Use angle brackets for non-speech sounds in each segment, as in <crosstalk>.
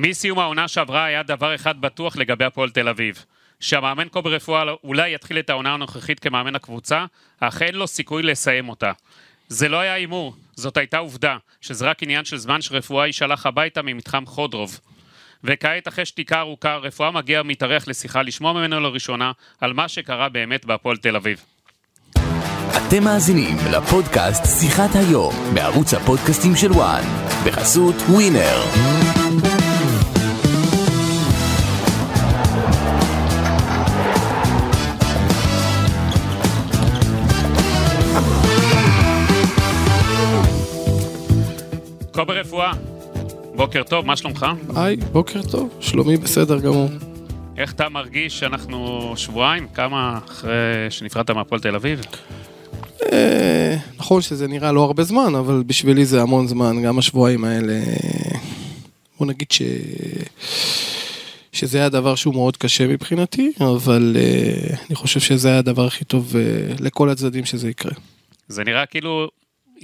מסיום העונה שעברה היה דבר אחד בטוח לגבי הפועל תל אביב. שהמאמן קובי רפואה אולי יתחיל את העונה הנוכחית כמאמן הקבוצה, אך אין לו סיכוי לסיים אותה. זה לא היה הימור, זאת הייתה עובדה, שזה רק עניין של זמן שרפואה יישלח הביתה ממתחם חודרוב. וכעת, אחרי שתיקה ארוכה, רפואה מגיע מתארח לשיחה לשמוע ממנו לראשונה על מה שקרה באמת בהפועל תל אביב. אתם מאזינים לפודקאסט שיחת היום בערוץ הפודקאסטים של וואן בחסות ווינר. קובי רפואה, בוקר טוב, מה שלומך? היי, בוקר טוב, שלומי בסדר גמור. איך אתה מרגיש שאנחנו שבועיים? כמה אחרי שנפרדת מהפועל תל אביב? אה, נכון שזה נראה לא הרבה זמן, אבל בשבילי זה המון זמן, גם השבועיים האלה. בוא נגיד ש... שזה היה דבר שהוא מאוד קשה מבחינתי, אבל אה, אני חושב שזה היה הדבר הכי טוב אה, לכל הצדדים שזה יקרה. זה נראה כאילו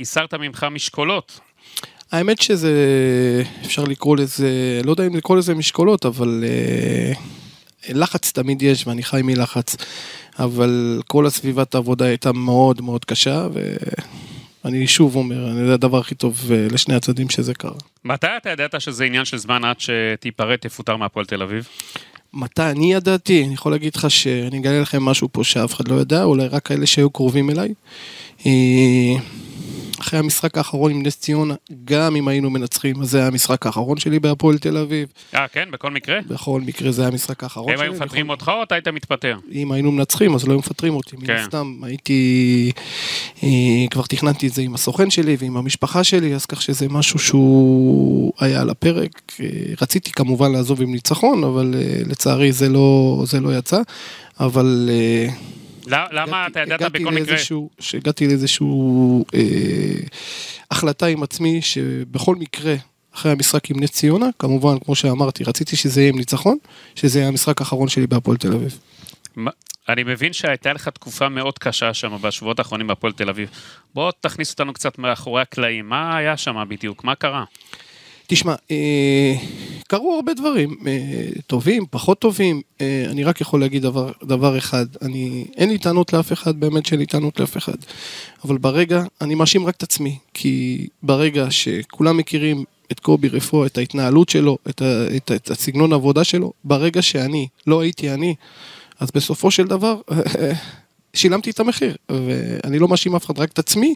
הסרת ממך משקולות. האמת שזה, אפשר לקרוא לזה, לא יודע אם לקרוא לזה משקולות, אבל אה, לחץ תמיד יש ואני חי מלחץ, אבל כל הסביבת העבודה הייתה מאוד מאוד קשה, ואני שוב אומר, אני יודע הדבר הכי טוב אה, לשני הצדדים שזה קרה. מתי אתה ידעת שזה עניין של זמן עד שתיפרד, תפוטר מהפועל תל אביב? מתי אני ידעתי? אני יכול להגיד לך שאני אגלה לכם משהו פה שאף אחד לא ידע, אולי רק כאלה שהיו קרובים אליי. אחרי המשחק האחרון עם נס ציונה, גם אם היינו מנצחים, אז זה היה המשחק האחרון שלי בהפועל תל אביב. אה, כן? בכל מקרה? בכל מקרה זה היה המשחק האחרון הם שלי. היו מפטרים אותך או אתה היית מתפטר? אם היינו מנצחים אז לא היו מפטרים אותי, מן כן. הסתם הייתי, אה, כבר תכננתי את זה עם הסוכן שלי ועם המשפחה שלי, אז כך שזה משהו שהוא היה על הפרק. אה, רציתי כמובן לעזוב עם ניצחון, אבל אה, לצערי זה לא, זה לא יצא, אבל... לא- למה אתה ידעת בכל מקרה? שהגעתי לאיזשהו אה, החלטה עם עצמי שבכל מקרה, אחרי המשחק עם נס ציונה, כמובן, כמו שאמרתי, רציתי שזה יהיה עם ניצחון, שזה יהיה המשחק האחרון שלי בהפועל תל אביב. אני מבין שהייתה לך תקופה מאוד קשה שם בשבועות האחרונים בהפועל תל אביב. בוא תכניס אותנו קצת מאחורי הקלעים, מה היה שם בדיוק? מה קרה? תשמע, אה, קרו הרבה דברים, אה, טובים, פחות טובים, אה, אני רק יכול להגיד דבר, דבר אחד, אני, אין לי טענות לאף אחד, באמת שאין לי טענות לאף אחד, אבל ברגע, אני מאשים רק את עצמי, כי ברגע שכולם מכירים את קובי רפואה, את ההתנהלות שלו, את, ה, את, את הסגנון העבודה שלו, ברגע שאני לא הייתי אני, אז בסופו של דבר, שילמתי את המחיר, ואני לא מאשים אף אחד, רק את עצמי,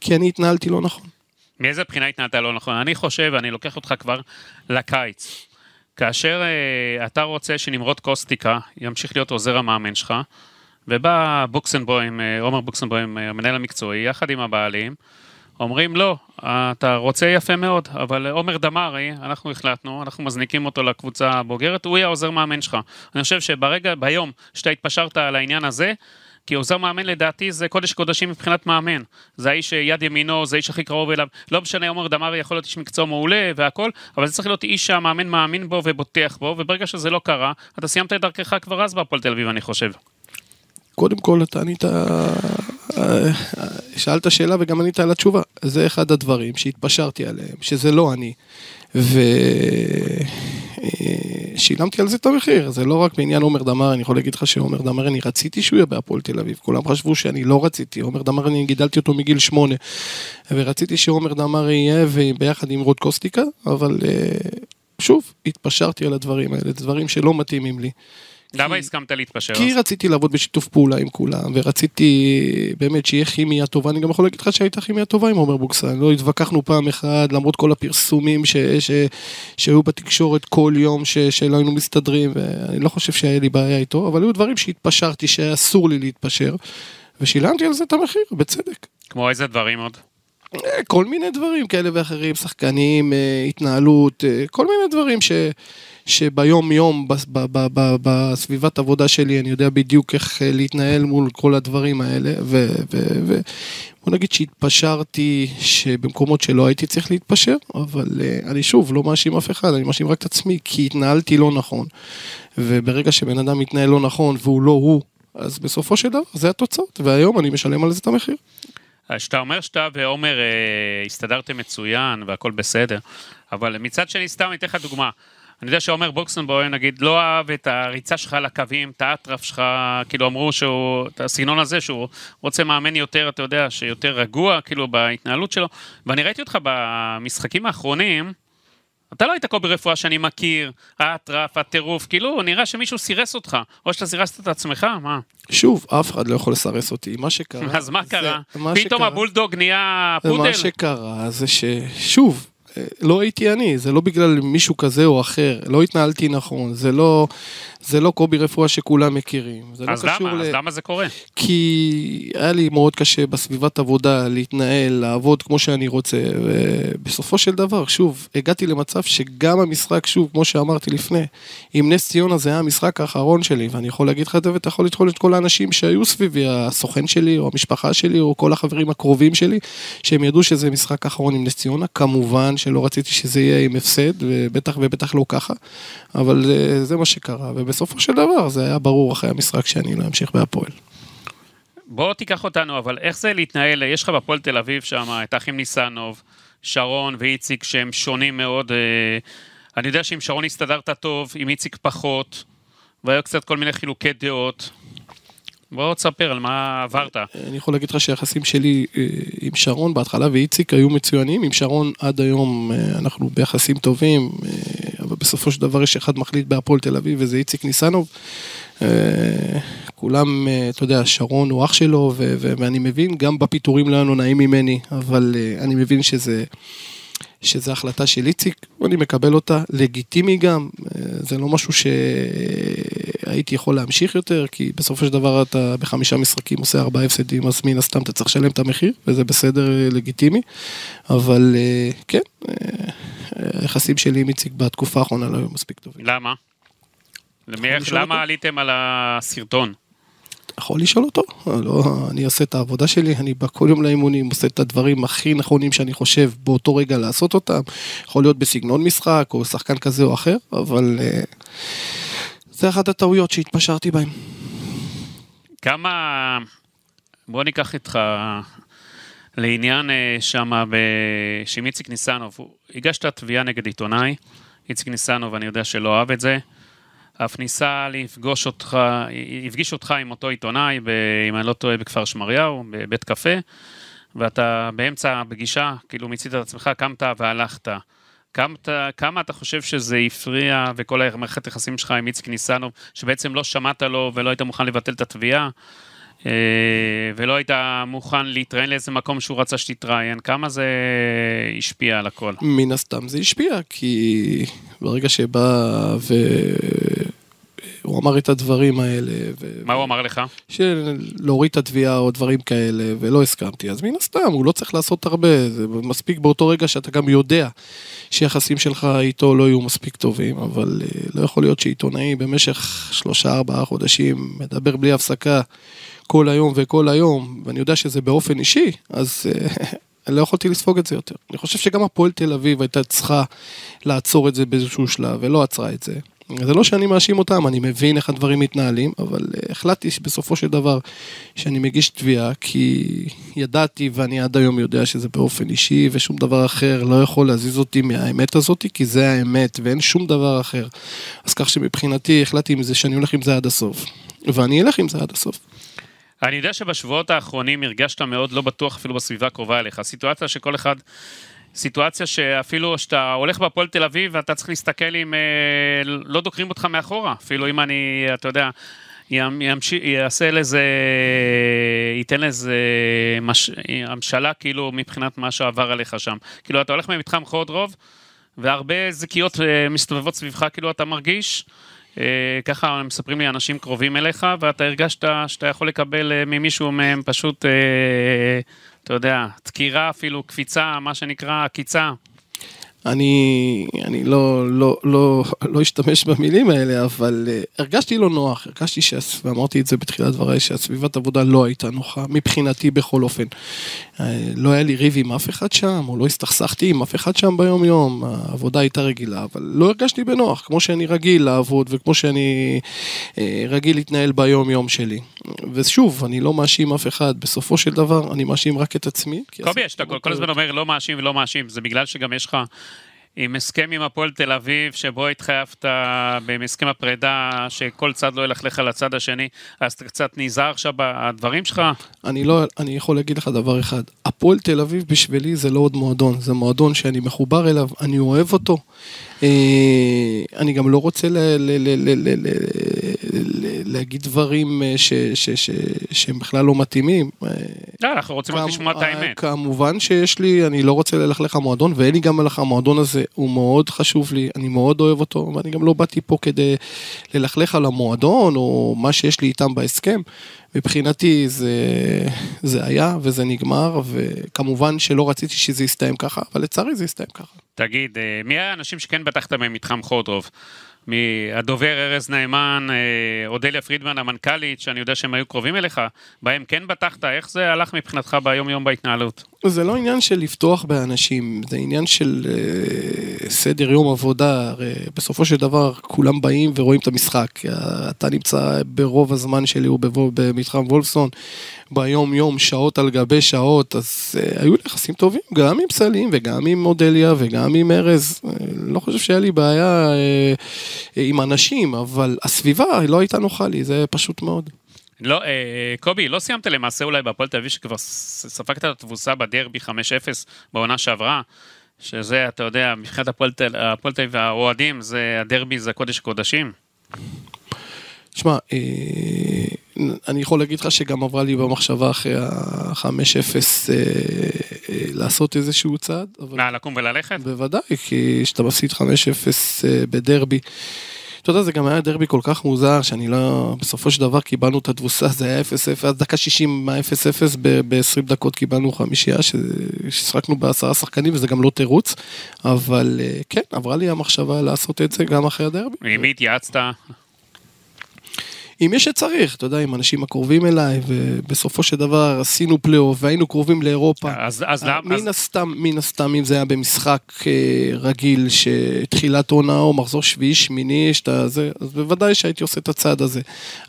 כי אני התנהלתי לא נכון. מאיזה בחינה התנהלת לא נכון? אני חושב, אני לוקח אותך כבר לקיץ. כאשר אה, אתה רוצה שנמרוד קוסטיקה ימשיך להיות עוזר המאמן שלך, ובא בוקסנבוים, אה, עומר בוקסנבוים, אה, המנהל המקצועי, יחד עם הבעלים, אומרים לא, אתה רוצה יפה מאוד, אבל עומר דמארי, אנחנו החלטנו, אנחנו מזניקים אותו לקבוצה הבוגרת, הוא יהיה העוזר מאמן שלך. אני חושב שברגע, ביום שאתה התפשרת על העניין הזה, כי עוזר מאמן לדעתי זה קודש קודשים מבחינת מאמן. זה האיש שיד ימינו, זה האיש הכי קרוב אליו. לא משנה, עומר דמארי יכול להיות איש מקצוע מעולה והכל, אבל זה צריך להיות איש שהמאמן מאמין בו ובוטח בו, וברגע שזה לא קרה, אתה סיימת את דרכך כבר אז בהפועל תל אביב, אני חושב. קודם כל אתה ענית, אה, שאלת שאלה וגם ענית על התשובה. זה אחד הדברים שהתפשרתי עליהם, שזה לא אני. ושילמתי על זה את המחיר, זה לא רק בעניין עומר דמארי, אני יכול להגיד לך שעומר דמארי, אני רציתי שהוא יהיה בהפועל תל אביב, כולם חשבו שאני לא רציתי, עומר דמארי, אני גידלתי אותו מגיל שמונה, ורציתי שעומר דמארי יהיה ביחד עם רוד קוסטיקה, אבל אה, שוב, התפשרתי על הדברים האלה, דברים שלא מתאימים לי. למה הסכמת להתפשר? כי רציתי לעבוד בשיתוף פעולה עם כולם, ורציתי באמת שיהיה כימיה טובה, אני גם יכול להגיד לך שהייתה כימיה טובה עם עומר בוקסן, לא התווכחנו פעם אחת, למרות כל הפרסומים ש, ש, שהיו בתקשורת כל יום, ש, שלא היינו מסתדרים, ואני לא חושב שהיה לי בעיה איתו, אבל היו דברים שהתפשרתי, שהיה אסור לי להתפשר, ושילמתי על זה את המחיר, בצדק. כמו איזה דברים עוד? אה, כל מיני דברים כאלה ואחרים, שחקנים, אה, התנהלות, אה, כל מיני דברים ש, שביום יום בס- ב- ב- ב- בסביבת עבודה שלי אני יודע בדיוק איך אה, להתנהל מול כל הדברים האלה ו- ו- ו- בוא נגיד שהתפשרתי שבמקומות שלא הייתי צריך להתפשר אבל אה, אני שוב לא מאשים אף אחד אני מאשים רק את עצמי כי התנהלתי לא נכון וברגע שבן אדם מתנהל לא נכון והוא לא הוא אז בסופו של דבר זה התוצאות והיום אני משלם על זה את המחיר. אז שאתה אומר שאתה ועומר אה, הסתדרתם מצוין והכל בסדר, אבל מצד שני, סתם אני אתן לך דוגמה. אני יודע שעומר בוקסנבוים, נגיד, לא אהב את הריצה שלך לקווים, את האטרף שלך, כאילו אמרו שהוא, את הסגנון הזה, שהוא רוצה מאמן יותר, אתה יודע, שיותר רגוע, כאילו, בהתנהלות שלו. ואני ראיתי אותך במשחקים האחרונים, אתה לא היית קובי רפואה שאני מכיר, האטרף, הטירוף, כאילו, נראה שמישהו סירס אותך, או שאתה סירסת את עצמך, מה? שוב, אף אחד לא יכול לסרס אותי. מה שקרה... אז מה זה- קרה? מה פתאום שקרה- הבולדוג נהיה פודל? מה שקרה זה ששוב, לא הייתי אני, זה לא בגלל מישהו כזה או אחר, לא התנהלתי נכון, זה לא, זה לא קובי רפואה שכולם מכירים. זה לא אז קשור למה? ל... אז למה זה קורה? כי היה לי מאוד קשה בסביבת עבודה להתנהל, לעבוד כמו שאני רוצה, ובסופו של דבר, שוב, הגעתי למצב שגם המשחק, שוב, כמו שאמרתי לפני, עם נס ציונה זה היה המשחק האחרון שלי, ואני יכול להגיד לך את זה, ואתה יכול לדחול את כל האנשים שהיו סביבי, הסוכן שלי, או המשפחה שלי, או כל החברים הקרובים שלי, שהם ידעו שזה משחק אחרון עם נס ציונה, כמובן שלא רציתי שזה יהיה עם הפסד, ובטח ובטח לא ככה, אבל זה, זה מה שקרה, ובסופו של דבר זה היה ברור אחרי המשחק שאני לא אמשיך בהפועל. בוא תיקח אותנו, אבל איך זה להתנהל, יש לך בפועל תל אביב שם את האחים ניסנוב, שרון ואיציק שהם שונים מאוד. אה, אני יודע שעם שרון הסתדרת טוב, עם איציק פחות, והיו קצת כל מיני חילוקי דעות. בוא תספר על מה עברת. אני יכול להגיד לך שהיחסים שלי אה, עם שרון בהתחלה ואיציק היו מצוינים, עם שרון עד היום אה, אנחנו ביחסים טובים, בסופו של דבר יש אחד מחליט בהפועל תל אביב וזה איציק ניסנוב. אה, כולם, אה, אתה יודע, שרון הוא אח שלו ו- ו- ואני מבין, גם בפיטורים לא היה לו נעים ממני, אבל אה, אני מבין שזה... שזה החלטה של איציק, אני מקבל אותה, לגיטימי גם, זה לא משהו שהייתי יכול להמשיך יותר, כי בסופו של דבר אתה בחמישה משחקים עושה ארבעה הפסדים, אז מן הסתם אתה צריך לשלם את המחיר, וזה בסדר לגיטימי, אבל כן, היחסים שלי עם איציק בתקופה האחרונה לא היו מספיק טובים. למה? למה? עליתם על הסרטון? יכול לשאול אותו, לא, אני אעשה את העבודה שלי, אני בא כל יום לאימונים, עושה את הדברים הכי נכונים שאני חושב באותו רגע לעשות אותם, יכול להיות בסגנון משחק או שחקן כזה או אחר, אבל אה, זה אחת הטעויות שהתפשרתי בהן. כמה... בוא ניקח איתך לעניין אה, ב... שעם איציק ניסנוב, הגשת תביעה נגד עיתונאי, איציק ניסנוב, אני יודע שלא אהב את זה, אף ניסה לפגוש אותך, הפגיש אותך עם אותו עיתונאי, ב... אם אני לא טועה, בכפר שמריהו, בבית קפה, ואתה באמצע הפגישה, כאילו מיצית את עצמך, קמת והלכת. קמת, כמה אתה חושב שזה הפריע וכל המערכת היחסים שלך עם איציק ניסנוב, שבעצם לא שמעת לו ולא היית מוכן לבטל את התביעה, ולא היית מוכן להתראיין לאיזה מקום שהוא רצה שתתראיין, כמה זה השפיע על הכל? מן הסתם זה השפיע, כי ברגע שבא והוא אמר את הדברים האלה, ו... מה הוא אמר לך? של להוריד את התביעה או דברים כאלה, ולא הסכמתי, אז מן הסתם, הוא לא צריך לעשות הרבה, זה מספיק באותו רגע שאתה גם יודע שיחסים שלך איתו לא יהיו מספיק טובים, אבל אה, לא יכול להיות שעיתונאי במשך שלושה ארבעה חודשים מדבר בלי הפסקה כל היום וכל היום, ואני יודע שזה באופן אישי, אז... אה, אני <laughs> לא יכולתי לספוג את זה יותר. אני חושב שגם הפועל תל אביב הייתה צריכה לעצור את זה באיזשהו שלב, ולא עצרה את זה. זה לא שאני מאשים אותם, אני מבין איך הדברים מתנהלים, אבל uh, החלטתי בסופו של דבר שאני מגיש תביעה, כי ידעתי ואני עד היום יודע שזה באופן אישי, ושום דבר אחר לא יכול להזיז אותי מהאמת הזאת, כי זה האמת ואין שום דבר אחר. אז כך שמבחינתי החלטתי עם זה שאני הולך עם זה עד הסוף. ואני אלך עם זה עד הסוף. אני יודע שבשבועות האחרונים הרגשת מאוד לא בטוח אפילו בסביבה הקרובה אליך. סיטואציה שכל אחד, סיטואציה שאפילו שאתה הולך בהפועל תל אביב ואתה צריך להסתכל אם אה, לא דוקרים אותך מאחורה. אפילו אם אני, אתה יודע, ימ- ימש- יעשה לזה, ייתן לזה מש, המשלה כאילו מבחינת מה שעבר עליך שם. כאילו אתה הולך ממתחם חוד רוב והרבה זיקיות אה, מסתובבות סביבך כאילו אתה מרגיש. אה, ככה מספרים לי אנשים קרובים אליך, ואתה הרגשת שאתה יכול לקבל אה, ממישהו מהם פשוט, אה, אתה יודע, דקירה אפילו, קפיצה, מה שנקרא עקיצה. אני, אני לא, לא, לא, לא אשתמש במילים האלה, אבל uh, הרגשתי לא נוח, הרגשתי, שהס... ואמרתי את זה בתחילת דבריי, שהסביבת עבודה לא הייתה נוחה, מבחינתי בכל אופן. Uh, לא היה לי ריב עם אף אחד שם, או לא הסתכסכתי עם אף אחד שם ביום יום, העבודה הייתה רגילה, אבל לא הרגשתי בנוח, כמו שאני רגיל לעבוד, וכמו שאני uh, רגיל להתנהל ביום יום שלי. ושוב, אני לא מאשים אף אחד, בסופו של דבר אני מאשים רק את עצמי. קובי, טעות. כל הזמן אומר לא מאשים ולא מאשים, זה בגלל שגם יש לך עם הסכם עם הפועל תל אביב, שבו התחייבת בהסכם הפרידה, שכל צד לא ילכלך על הצד השני, אז אתה קצת נזהר עכשיו בדברים שלך? אני לא, אני יכול להגיד לך דבר אחד, הפועל תל אביב בשבילי זה לא עוד מועדון, זה מועדון שאני מחובר אליו, אני אוהב אותו. אה, אני גם לא רוצה ל, ל, ל, ל, ל, ל, להגיד דברים אה, ש, ש, ש, שהם בכלל לא מתאימים. אה, לא, אנחנו רוצים רק לשמוע את האמת. כמובן שיש לי, אני לא רוצה ללכלך המועדון, ואין לי גם על המועדון הזה, הוא מאוד חשוב לי, אני מאוד אוהב אותו, ואני גם לא באתי פה כדי ללכלך על המועדון, או מה שיש לי איתם בהסכם. מבחינתי זה, זה היה וזה נגמר, וכמובן שלא רציתי שזה יסתיים ככה, אבל לצערי זה יסתיים ככה. תגיד, אה, מי האנשים שכן פתחת מהם מתחם חודרוב? מהדובר ארז נאמן, אה, אודליה פרידמן המנכ"לית, שאני יודע שהם היו קרובים אליך, בהם כן בטחת, איך זה הלך מבחינתך ביום יום בהתנהלות? זה לא עניין של לפתוח באנשים, זה עניין של uh, סדר יום עבודה, הרי בסופו של דבר כולם באים ורואים את המשחק. אתה נמצא ברוב הזמן שלי הוא במתחם וולפסון, ביום יום, שעות על גבי שעות, אז uh, היו יחסים טובים, גם עם סלים וגם עם אודליה וגם עם ארז. Uh, לא חושב שהיה לי בעיה uh, עם אנשים, אבל הסביבה לא הייתה נוחה לי, זה פשוט מאוד. לא, אה, קובי, לא סיימת למעשה אולי בהפועל תל אביב שכבר ספגת את התבוסה בדרבי 5-0 בעונה שעברה, שזה, אתה יודע, מבחינת הפועל תל אביב והאוהדים, זה הדרבי זה קודש קודשים. תשמע, אה, אני יכול להגיד לך שגם עברה לי במחשבה אחרי ה-5-0 אה, אה, לעשות איזשהו צעד. מה, לקום וללכת? בוודאי, כי כשאתה מפסיד 5-0 בדרבי. אתה יודע, זה גם היה דרבי כל כך מוזר, שאני לא... בסופו של דבר קיבלנו את התבוסה, זה היה 0-0, אז דקה 60 מה-0-0, ב-20 דקות קיבלנו חמישייה, ששחקנו בעשרה שחקנים, וזה גם לא תירוץ, אבל כן, עברה לי המחשבה לעשות את זה גם אחרי הדרבי. עם מי התייעצת? עם מי שצריך, אתה יודע, עם אנשים הקרובים אליי, ובסופו של דבר עשינו פלייאוף והיינו קרובים לאירופה. אז, אז? מן הסתם, מן הסתם, אם זה היה במשחק אה, רגיל, שתחילת עונה או מחזור שביעי, שמיני, שאתה זה, אז בוודאי שהייתי עושה את הצעד הזה.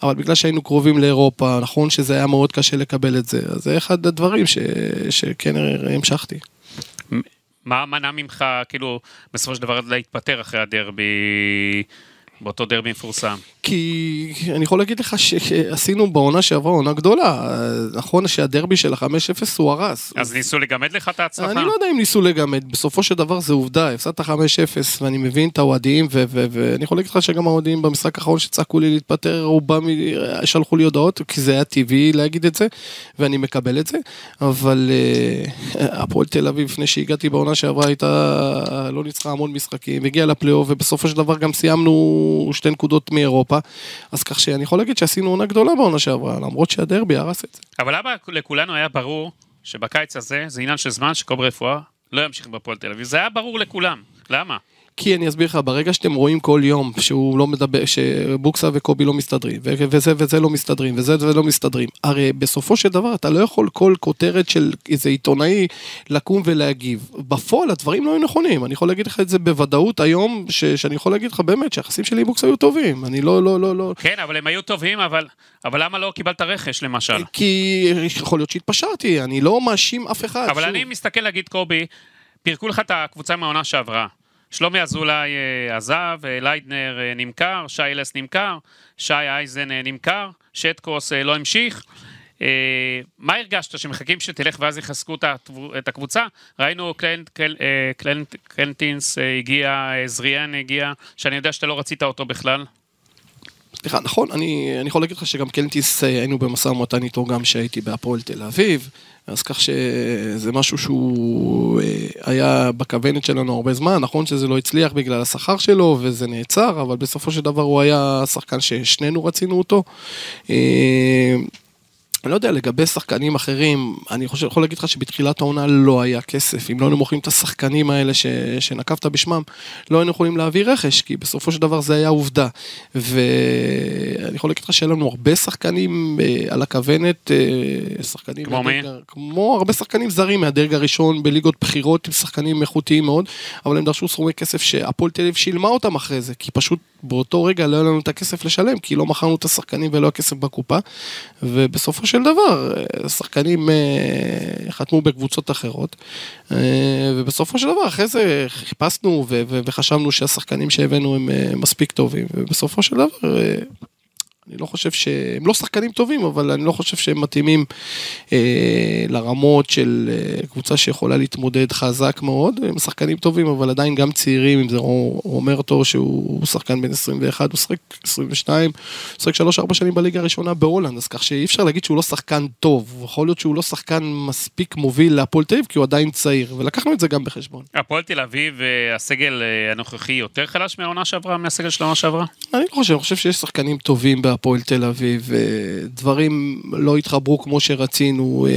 אבל בגלל שהיינו קרובים לאירופה, נכון שזה היה מאוד קשה לקבל את זה, אז זה אחד הדברים ש, שכן המשכתי. מה מנע ממך, כאילו, בסופו של דבר להתפטר אחרי הדרבי? באותו דרבי מפורסם. כי אני יכול להגיד לך שעשינו בעונה שעברה עונה גדולה. נכון שהדרבי של ה-5-0 הוא הרס. אז ניסו לגמד לך את ההצלחה? אני לא יודע אם ניסו לגמד, בסופו של דבר זה עובדה, הפסדת 5-0 ואני מבין את האוהדים, ואני יכול להגיד לך שגם האוהדים במשחק האחרון שצעקו לי להתפטר, רובם שלחו לי הודעות, כי זה היה טבעי להגיד את זה, ואני מקבל את זה, אבל אה, הפועל תל אביב, לפני שהגעתי בעונה שעברה, הייתה, לא ניצחה המון משחקים, הגיעה לפלייאוף, ובסופו של דבר גם סיימנו שתי נקודות מאירופה. אירופה, אז כך שאני יכול להגיד שעשינו עונה גדולה בעונה שעברה, למרות שהדרבי הרס את זה. אבל למה לכולנו היה ברור שבקיץ הזה זה עניין של זמן שקובי רפואה לא ימשיך בפועל תל אביב, זה היה ברור לכולם, למה? כי אני אסביר לך, ברגע שאתם רואים כל יום שהוא לא מדבר, שבוקסה וקובי לא מסתדרים, וזה וזה לא מסתדרים, וזה וזה לא מסתדרים, הרי בסופו של דבר אתה לא יכול כל כותרת של איזה עיתונאי לקום ולהגיב. בפועל הדברים לא היו נכונים, אני יכול להגיד לך את זה בוודאות היום, ש, שאני יכול להגיד לך באמת שהיחסים שלי עם בוקסה היו טובים, אני לא, לא, לא, לא. כן, אבל הם היו טובים, אבל, אבל למה לא קיבלת רכש למשל? כי יכול להיות שהתפשרתי, אני לא מאשים אף אחד. אבל שוב. אני מסתכל להגיד, קובי, פירקו לך את הקבוצה מהעונה שעברה. שלומי אזולאי אה, עזב, אה, ליידנר אה, נמכר, שי אלס נמכר, שי אייזן נמכר, שטקוס לא המשיך. מה הרגשת שמחכים שתלך ואז יחזקו את הקבוצה? ראינו קלנטינס הגיע, זריאן הגיע, שאני יודע שאתה לא רצית אותו בכלל. סליחה, נכון, אני, אני יכול להגיד לך שגם קלנטיס היינו במשא ומתן איתו גם כשהייתי בהפועל תל אביב. אז כך שזה משהו שהוא אה, היה בכוונת שלנו הרבה זמן, נכון שזה לא הצליח בגלל השכר שלו וזה נעצר, אבל בסופו של דבר הוא היה שחקן ששנינו רצינו אותו. אני לא יודע, לגבי שחקנים אחרים, אני חושב, יכול להגיד לך שבתחילת העונה לא היה כסף. אם לא היינו מוכרים את השחקנים האלה ש, שנקבת בשמם, לא היינו יכולים להביא רכש, כי בסופו של דבר זה היה עובדה. ואני יכול להגיד לך שאין לנו הרבה שחקנים אה, על הכוונת, אה, שחקנים... כמו מי? כמו הרבה שחקנים זרים מהדרג הראשון בליגות בחירות, עם שחקנים איכותיים מאוד, אבל הם דרשו סכומי כסף שהפועל תל אביב שילמה אותם אחרי זה, כי פשוט באותו רגע לא היה לנו את הכסף לשלם, כי לא מכרנו את השחקנים ולא הכסף בקופה, ובסופו של דבר, אה, שחקנים אה, חתמו בקבוצות אחרות, אה, ובסופו של דבר, אחרי זה חיפשנו וחשבנו שהשחקנים שהבאנו הם מספיק טובים, ובסופו של דבר... אני לא חושב שהם לא שחקנים טובים, אבל אני לא חושב שהם מתאימים אה, לרמות של אה, קבוצה שיכולה להתמודד חזק מאוד. הם שחקנים טובים, אבל עדיין גם צעירים, אם זה רו- רומרטו שהוא שחקן בן 21, הוא שחק 22, הוא שחק 3-4 שנים בליגה הראשונה בהולנד, אז כך שאי אפשר להגיד שהוא לא שחקן טוב. יכול להיות שהוא לא שחקן מספיק מוביל להפועל תל אביב, כי הוא עדיין צעיר, ולקחנו את זה גם בחשבון. הפועל תל אביב, אה, הסגל אה, הנוכחי יותר חלש מהעונה שעברה, מהסגל של העונה שעברה? אני לא חושב, אני חושב שיש שחקנים טובים בהפועל תל אביב, אה, דברים לא התחברו כמו שרצינו.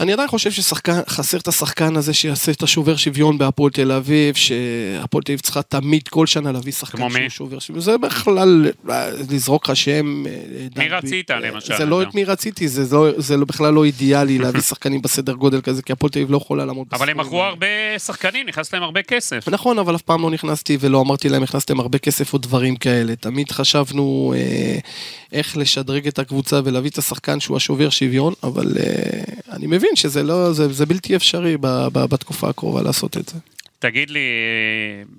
אה, אני עדיין חושב שחסר את השחקן הזה שיעשה את השובר שוויון בהפועל תל אביב, שהפועל תל אביב צריכה תמיד כל שנה להביא שחקן כמו מי? שהוא שובר שוויון. זה בכלל אה, לזרוק לך שם. אה, דן רצית, בי- למשל, זה לא. את מי רציתי, זה לא- זה לא- בכלל לא אידיאלי להביא <laughs> שחקנים בסדר גודל כזה, כי הפועל תל אביב לא יכולה לעמוד אבל הם מכרו. הרבה שחקנים, נכנס להם הרבה כסף. נכון, אבל אף פעם לא נכנסתי ולא אמרתי להם, הכנסתם הרבה כסף או דברים כאלה. תמיד חשבנו אה, איך לשדרג את הקבוצה ולהביא את השחקן שהוא השובר שוויון, אבל אה, אני מבין שזה לא, זה, זה בלתי אפשרי ב, ב, בתקופה הקרובה לעשות את זה. תגיד לי,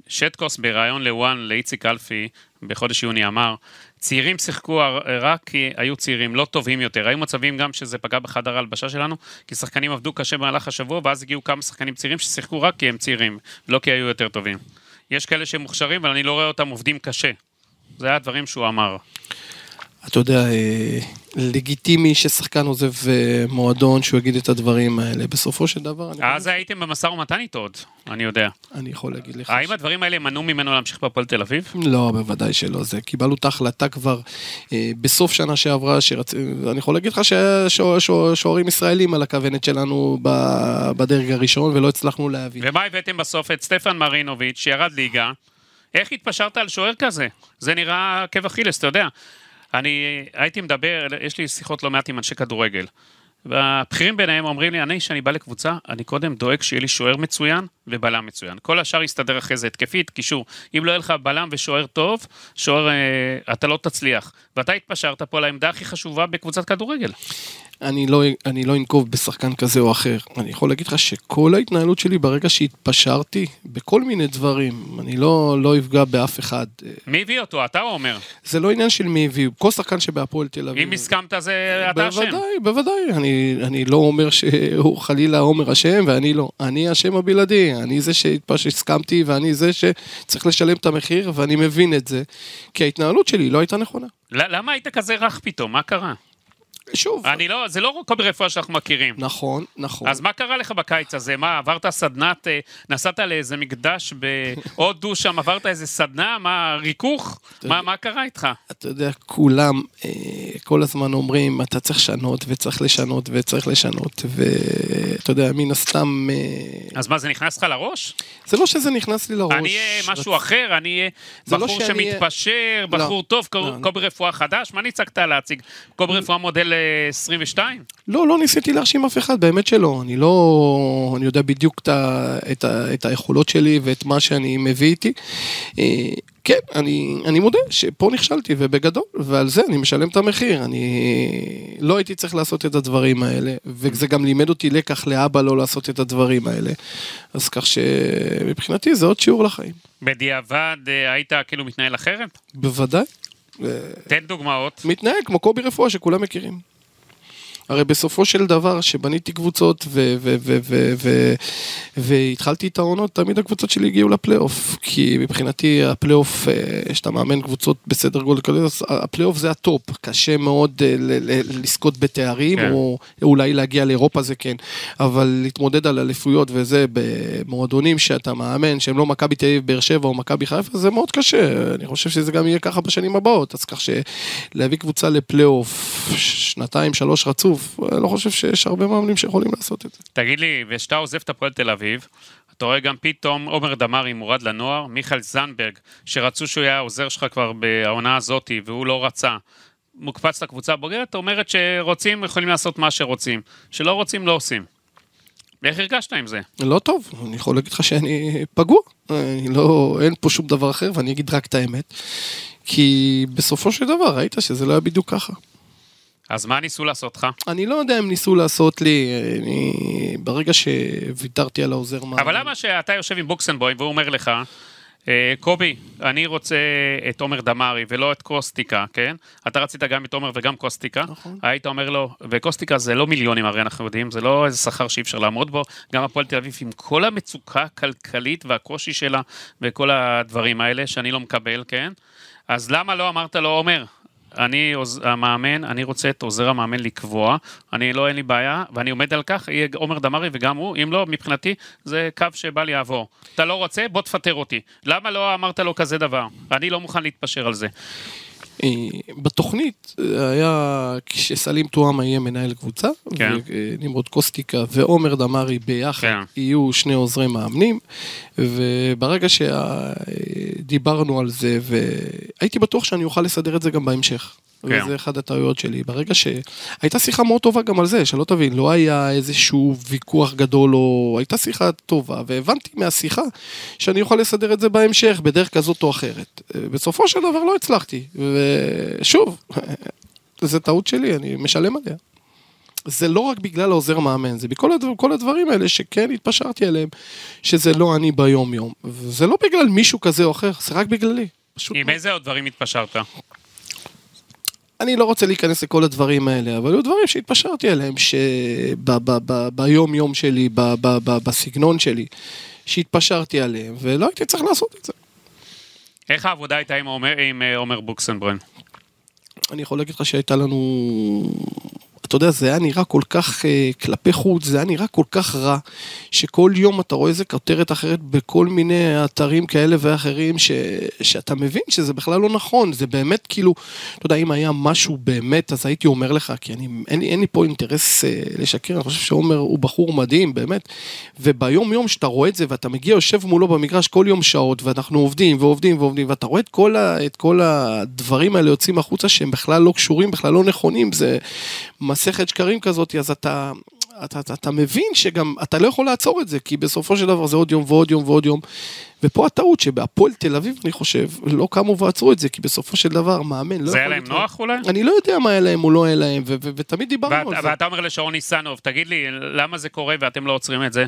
שטקוס בריאיון לוואן לאיציק אלפי בחודש יוני אמר, צעירים שיחקו רק כי היו צעירים, לא טובים יותר. היו מצבים גם שזה פגע בחדר ההלבשה שלנו, כי שחקנים עבדו קשה במהלך השבוע, ואז הגיעו כמה שחקנים צעירים ששיחקו רק כי הם צעירים, לא כי היו יותר טובים. יש כאלה שהם מוכשרים, אבל אני לא רואה אותם עובדים קשה. זה היה הדברים שהוא אמר. אתה יודע, אה, לגיטימי ששחקן עוזב אה, מועדון שהוא יגיד את הדברים האלה. בסופו של דבר, אז הייתם במשא ומתן איתו עוד, אני יודע. אני יכול להגיד לך. האם הדברים האלה מנעו ממנו להמשיך בהפועל תל אביב? לא, בוודאי שלא. זה, קיבלנו את ההחלטה כבר אה, בסוף שנה שעברה, שרצ... אני יכול להגיד לך שהיה שוע- שוע- שוערים ישראלים על הכוונת שלנו בדרג הראשון, ולא הצלחנו להביא. ומה הבאתם בסוף? את סטפן מרינוביץ', שירד ליגה. איך התפשרת על שוער כזה? זה נראה עקב אכילס, אתה יודע. אני הייתי מדבר, יש לי שיחות לא מעט עם אנשי כדורגל. והבכירים ביניהם אומרים לי, אני, כשאני בא לקבוצה, אני קודם דואג שיהיה לי שוער מצוין ובלם מצוין. כל השאר יסתדר אחרי זה התקפית, קישור. אם לא יהיה לך בלם ושוער טוב, שוער, אה, אתה לא תצליח. ואתה התפשרת פה על העמדה הכי חשובה בקבוצת כדורגל. אני לא, אני לא אנקוב בשחקן כזה או אחר. אני יכול להגיד לך שכל ההתנהלות שלי ברגע שהתפשרתי, בכל מיני דברים, אני לא, לא אפגע באף אחד. מי הביא אותו? אתה אומר. זה לא עניין של מי הביאו. כל שחקן שבהפועל תל אביב... אם הסכמת, זה אתה אשם. בוודאי, בוודאי. אני, אני לא אומר שהוא חלילה עומר אשם, ואני לא. אני האשם הבלעדי. אני זה שהסכמתי, ואני זה שצריך לשלם את המחיר, ואני מבין את זה. כי ההתנהלות שלי לא הייתה נכונה. למה היית כזה רך פתאום? מה קרה? שוב, אני לא, זה לא קובי רפואה שאנחנו מכירים. נכון, נכון. אז מה קרה לך בקיץ הזה? מה, עברת סדנת, אה, נסעת לאיזה מקדש בהודו שם, עברת איזה סדנה? מה, ריכוך? מה, מה קרה איתך? אתה יודע, כולם אה, כל הזמן אומרים, אתה צריך לשנות, וצריך לשנות, וצריך לשנות, ואתה יודע, מן הסתם, אה, אז מה, זה נכנס לך לראש? זה לא שזה נכנס לי לראש. אני אהיה משהו אחר, אני אהיה לא בחור אהיה- שמתפשר, לא. בחור טוב, קוב- לא. קובי רפואה חדש? מה ניצגת להציג? קובי רפואה מודל 22? לא, לא ניסיתי להרשים אף אחד, באמת שלא. אני לא... אני יודע בדיוק את, ה, את, ה, את היכולות שלי ואת מה שאני מביא איתי. אה, כן, אני, אני מודה שפה נכשלתי, ובגדול, ועל זה אני משלם את המחיר. אני לא הייתי צריך לעשות את הדברים האלה, וזה גם לימד אותי לקח לאבא לא לעשות את הדברים האלה. אז כך שמבחינתי זה עוד שיעור לחיים. בדיעבד אה, היית כאילו מתנהל אחרת? בוודאי. תן דוגמאות. מתנהג כמו קובי רפואה שכולם מכירים. הרי בסופו של דבר, שבניתי קבוצות והתחלתי את העונות, תמיד הקבוצות שלי הגיעו לפלייאוף. כי מבחינתי הפלייאוף, אה, שאתה מאמן קבוצות בסדר גודל כזה, הפלייאוף זה הטופ. קשה מאוד אה, לזכות בתארים, כן. או אולי להגיע לאירופה זה כן. אבל להתמודד על אליפויות וזה במועדונים שאתה מאמן, שהם לא מכבי תל אביב, באר שבע או מכבי חיפה, זה מאוד קשה. אני חושב שזה גם יהיה ככה בשנים הבאות. אז כך שלהביא קבוצה לפלייאוף שנתיים, שלוש רצוף, אני לא חושב שיש הרבה מאמנים שיכולים לעשות את זה. תגיד לי, וכשאתה עוזב את הפועל תל אביב, אתה רואה גם פתאום עומר דמארי מורד לנוער, מיכאל זנדברג, שרצו שהוא יהיה העוזר שלך כבר בעונה הזאתי, והוא לא רצה. מוקפץ לקבוצה הבוגרת, אומרת שרוצים, יכולים לעשות מה שרוצים. שלא רוצים, לא עושים. ואיך הרגשת עם זה? לא טוב, אני יכול להגיד לך שאני פגוע. אני לא, אין פה שום דבר אחר, ואני אגיד רק את האמת. כי בסופו של דבר ראית שזה לא היה בדיוק ככה. אז מה ניסו לעשות לך? אני לא יודע אם ניסו לעשות לי, אני... ברגע שוויתרתי על העוזר מאמן. אבל למה שאתה יושב עם בוקסנבוים והוא אומר לך, אה, קובי, אני רוצה את עומר דמארי ולא את קוסטיקה, כן? אתה רצית גם את עומר וגם קוסטיקה. נכון. היית אומר לו, וקוסטיקה זה לא מיליונים הרי אנחנו יודעים, זה לא איזה שכר שאי אפשר לעמוד בו. גם הפועל תל אביב עם כל המצוקה הכלכלית והקושי שלה וכל הדברים האלה שאני לא מקבל, כן? אז למה לא אמרת לו, עומר, אני עוז- המאמן, אני רוצה את עוזר המאמן לקבוע, אני לא, אין לי בעיה, ואני עומד על כך, יהיה עומר דמארי וגם הוא, אם לא, מבחינתי, זה קו שבא לי לעבור. אתה לא רוצה, בוא תפטר אותי. למה לא אמרת לו כזה דבר? אני לא מוכן להתפשר על זה. אה, בתוכנית אה, היה כשסלים טועמה יהיה מנהל קבוצה, כן. ונמרוד קוסטיקה ועומר דמארי ביחד כן. יהיו שני עוזרי מאמנים, וברגע שדיברנו על זה, והייתי בטוח שאני אוכל לסדר את זה גם בהמשך. כן. וזה אחד הטעויות שלי. ברגע שהייתה שיחה מאוד טובה גם על זה, שלא תבין, לא היה איזשהו ויכוח גדול או... הייתה שיחה טובה, והבנתי מהשיחה שאני אוכל לסדר את זה בהמשך, בדרך כזאת או אחרת. בסופו של דבר לא הצלחתי, ושוב, <laughs> זו טעות שלי, אני משלם עליה. זה לא רק בגלל העוזר מאמן, זה בכל הדבר, כל הדברים האלה שכן התפשרתי עליהם, שזה לא אני ביום יום. וזה לא בגלל מישהו כזה או אחר, זה רק בגללי. פשוט עם איזה עוד דברים התפשרת? אני לא רוצה להיכנס לכל הדברים האלה, אבל היו דברים שהתפשרתי עליהם, שביום יום שלי, ב- ב- ב- בסגנון שלי, שהתפשרתי עליהם, ולא הייתי צריך לעשות את זה. איך העבודה הייתה עם עומר, עם אה, עומר בוקסנברן? אני יכול להגיד לך שהייתה לנו... אתה יודע, זה היה נראה כל כך אה, כלפי חוץ, זה היה נראה כל כך רע, שכל יום אתה רואה איזה כותרת אחרת בכל מיני אתרים כאלה ואחרים, ש, שאתה מבין שזה בכלל לא נכון, זה באמת כאילו, אתה יודע, אם היה משהו באמת, אז הייתי אומר לך, כי אני, אין, אין לי פה אינטרס אה, לשקר, אני חושב שעומר הוא בחור מדהים, באמת, וביום יום שאתה רואה את זה, ואתה מגיע, יושב מולו במגרש כל יום שעות, ואנחנו עובדים ועובדים ועובדים, ואתה רואה את כל, ה, את כל הדברים האלה יוצאים החוצה שהם בכלל לא קשורים, בכלל לא נכונים, זה מסכת שקרים כזאת, אז אתה, אתה, אתה, אתה מבין שגם אתה לא יכול לעצור את זה, כי בסופו של דבר זה עוד יום ועוד יום ועוד יום. ופה הטעות שבהפועל תל אביב, אני חושב, לא קמו ועצרו את זה, כי בסופו של דבר מאמן לא זה היה יכול להם נוח אולי? אני לא יודע מה היה להם או לא היה להם, ותמיד דיברנו על זה. ואתה אומר לשרון ניסנוב, תגיד לי, למה זה קורה ואתם לא עוצרים את זה?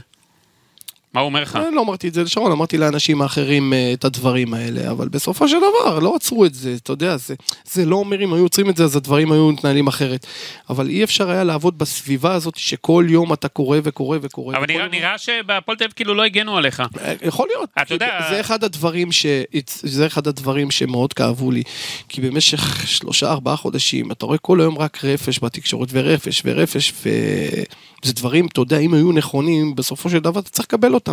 מה הוא אומר לך? לא אמרתי את זה לשרון, אמרתי לאנשים האחרים אה, את הדברים האלה, אבל בסופו של דבר לא עצרו את זה, אתה יודע, זה, זה לא אומר אם היו עוצרים את זה אז הדברים היו מתנהלים אחרת. אבל אי אפשר היה לעבוד בסביבה הזאת שכל יום אתה קורא וקורא וקורא. אבל נראה, נראה שבהפועל תל אביב כאילו לא הגנו עליך. אה, יכול להיות. אתה יודע- זה אחד הדברים ש... זה אחד הדברים שמאוד כאבו לי. כי במשך שלושה ארבעה חודשים אתה רואה כל היום רק רפש בתקשורת ורפש ורפש וזה דברים, אתה יודע, אם היו נכונים, בסופו של דבר אתה צריך לקבל אותם.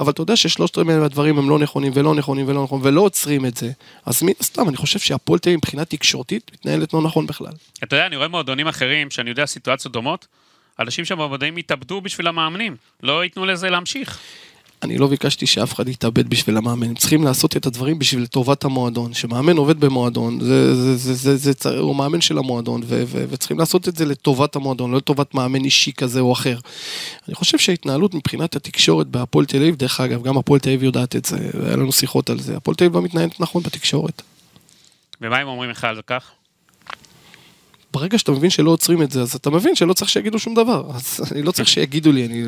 אבל אתה יודע ששלושת רבעי מהדברים הם לא נכונים ולא נכונים ולא נכונים ולא עוצרים את זה. אז מן הסתם אני חושב שהפועל תל אביב מבחינה תקשורתית מתנהלת לא נכון בכלל. אתה יודע, אני רואה מועדונים אחרים, שאני יודע סיטואציות דומות, אנשים שבמועדונים יתאבדו בשביל המאמנים, לא ייתנו לזה להמשיך. אני לא ביקשתי שאף אחד יתאבד בשביל המאמן, הם צריכים לעשות את הדברים בשביל טובת המועדון. שמאמן עובד במועדון, זה, זה, זה, זה, זה, זה, הוא מאמן של המועדון, ו, ו, וצריכים לעשות את זה לטובת המועדון, לא לטובת מאמן אישי כזה או אחר. אני חושב שההתנהלות מבחינת התקשורת בהפועל תל אביב, דרך אגב, גם הפועל תל אביב יודעת את זה, והיה לנו שיחות על זה, הפועל תל אביב לא מתנהלת נכון בתקשורת. ומה הם אומרים לך על כך? ברגע שאתה מבין שלא עוצרים את זה, אז אתה מבין שלא צריך שיגידו שום דבר. אז אני לא צריך שיגידו לי, אני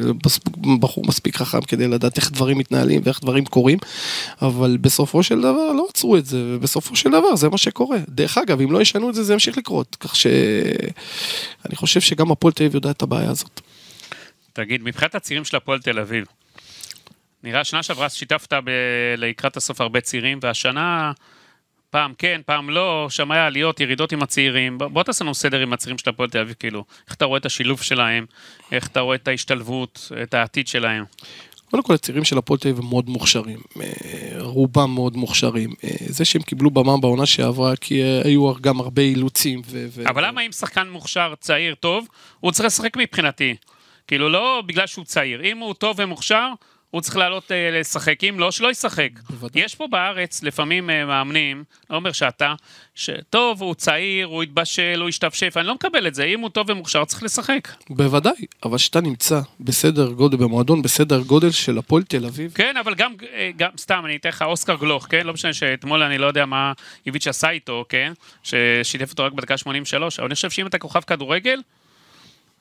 בחור מספיק חכם כדי לדעת איך דברים מתנהלים ואיך דברים קורים, אבל בסופו של דבר לא עצרו את זה, ובסופו של דבר זה מה שקורה. דרך אגב, אם לא ישנו את זה, זה ימשיך לקרות. כך שאני חושב שגם הפועל תל אביב יודע את הבעיה הזאת. תגיד, מבחינת הצירים של הפועל תל אביב, נראה שנה שעברה שיתפת ב... לקראת הסוף הרבה צירים, והשנה פעם כן, פעם לא, שם היה עליות, ירידות עם הצעירים. בוא, בוא תעשה לנו סדר עם הצירים של הפועל תל אביב, כאילו, איך אתה רואה את השילוב שלהם, איך אתה רואה את ההשתלבות, את העתיד שלהם. קודם כל הצעירים של הפועל תל אביב הם מאוד מוכשרים, אה, רובם מאוד מוכשרים. אה, זה שהם קיבלו במה בעונה שעברה, כי אה, היו גם הרבה אילוצים. ו- ו- אבל למה אם שחקן מוכשר, צעיר, טוב, הוא צריך לשחק מבחינתי? כאילו, לא בגלל שהוא צעיר. אם הוא טוב ומוכשר, הוא צריך לעלות אה, לשחק, אם לא, שלא ישחק. בוודאי. יש פה בארץ לפעמים אה, מאמנים, לא אומר שאתה, שטוב, הוא צעיר, הוא התבשל, הוא השתפשף, אני לא מקבל את זה, אם הוא טוב ומוכשר, צריך לשחק. בוודאי, אבל כשאתה נמצא בסדר גודל, במועדון בסדר גודל של הפועל תל אביב, כן, אבל גם, אה, גם סתם, אני אתן לך אוסקר גלוך, כן? לא משנה שאתמול אני לא יודע מה איביץ' עשה איתו, כן? ששיתף אותו רק בדקה 83, אבל אני חושב שאם אתה כוכב כדורגל,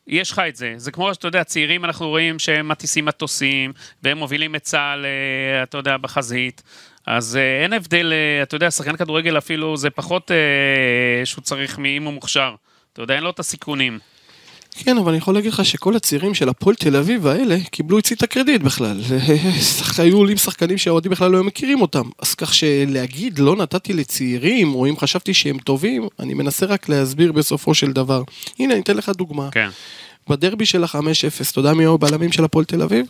יש לך את זה. זה כמו, אתה יודע, צעירים אנחנו רואים שהם מטיסים מטוסים, והם מובילים את צה"ל, אה, אתה יודע, בחזית. אז אה, אין הבדל, אה, אתה יודע, שחקן כדורגל אפילו זה פחות שהוא צריך מאם הוא מוכשר. אתה יודע, אין לו את הסיכונים. כן, אבל אני יכול להגיד לך שכל הצעירים של הפועל תל אביב האלה קיבלו אצלי את הקרדיט בכלל. <laughs> היו עולים שחקנים שהאוהדים בכלל לא היו מכירים אותם. אז כך שלהגיד לא נתתי לצעירים, או אם חשבתי שהם טובים, אני מנסה רק להסביר בסופו של דבר. הנה, אני אתן לך דוגמה. כן. בדרבי של ה-5-0, אתה יודע מי היו הבלמים של הפועל תל אביב?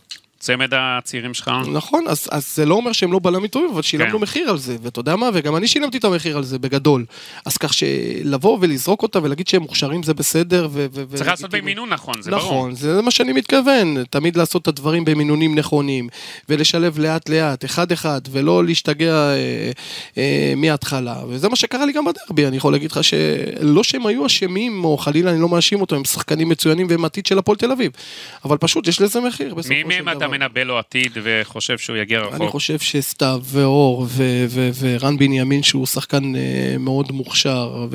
צמד הצעירים שלך. נכון, אז, אז זה לא אומר שהם לא בלמים טובים, אבל שילמנו כן. מחיר על זה, ואתה יודע מה, וגם אני שילמתי את המחיר על זה בגדול. אז כך שלבוא ולזרוק אותם ולהגיד שהם מוכשרים זה בסדר, ו... ו- צריך לעשות במינון נכון, זה ברור. נכון, זה מה שאני מתכוון, תמיד לעשות את הדברים במינונים נכונים, ולשלב לאט לאט, אחד אחד, ולא להשתגע אה, אה, מההתחלה, וזה מה שקרה לי גם בדרבי, אני יכול להגיד לך שלא שהם היו אשמים, או חלילה אני לא מאשים אותם, הם שחקנים מצוינים והם עתיד של הפועל תל אביב, אבל פשוט יש לזה מחיר בסופו מי של דבר. מנבא לו עתיד וחושב שהוא יגיע אני רחוק? חושב שסתיו ואור ורן בנימין שהוא שחקן אה, מאוד מוכשר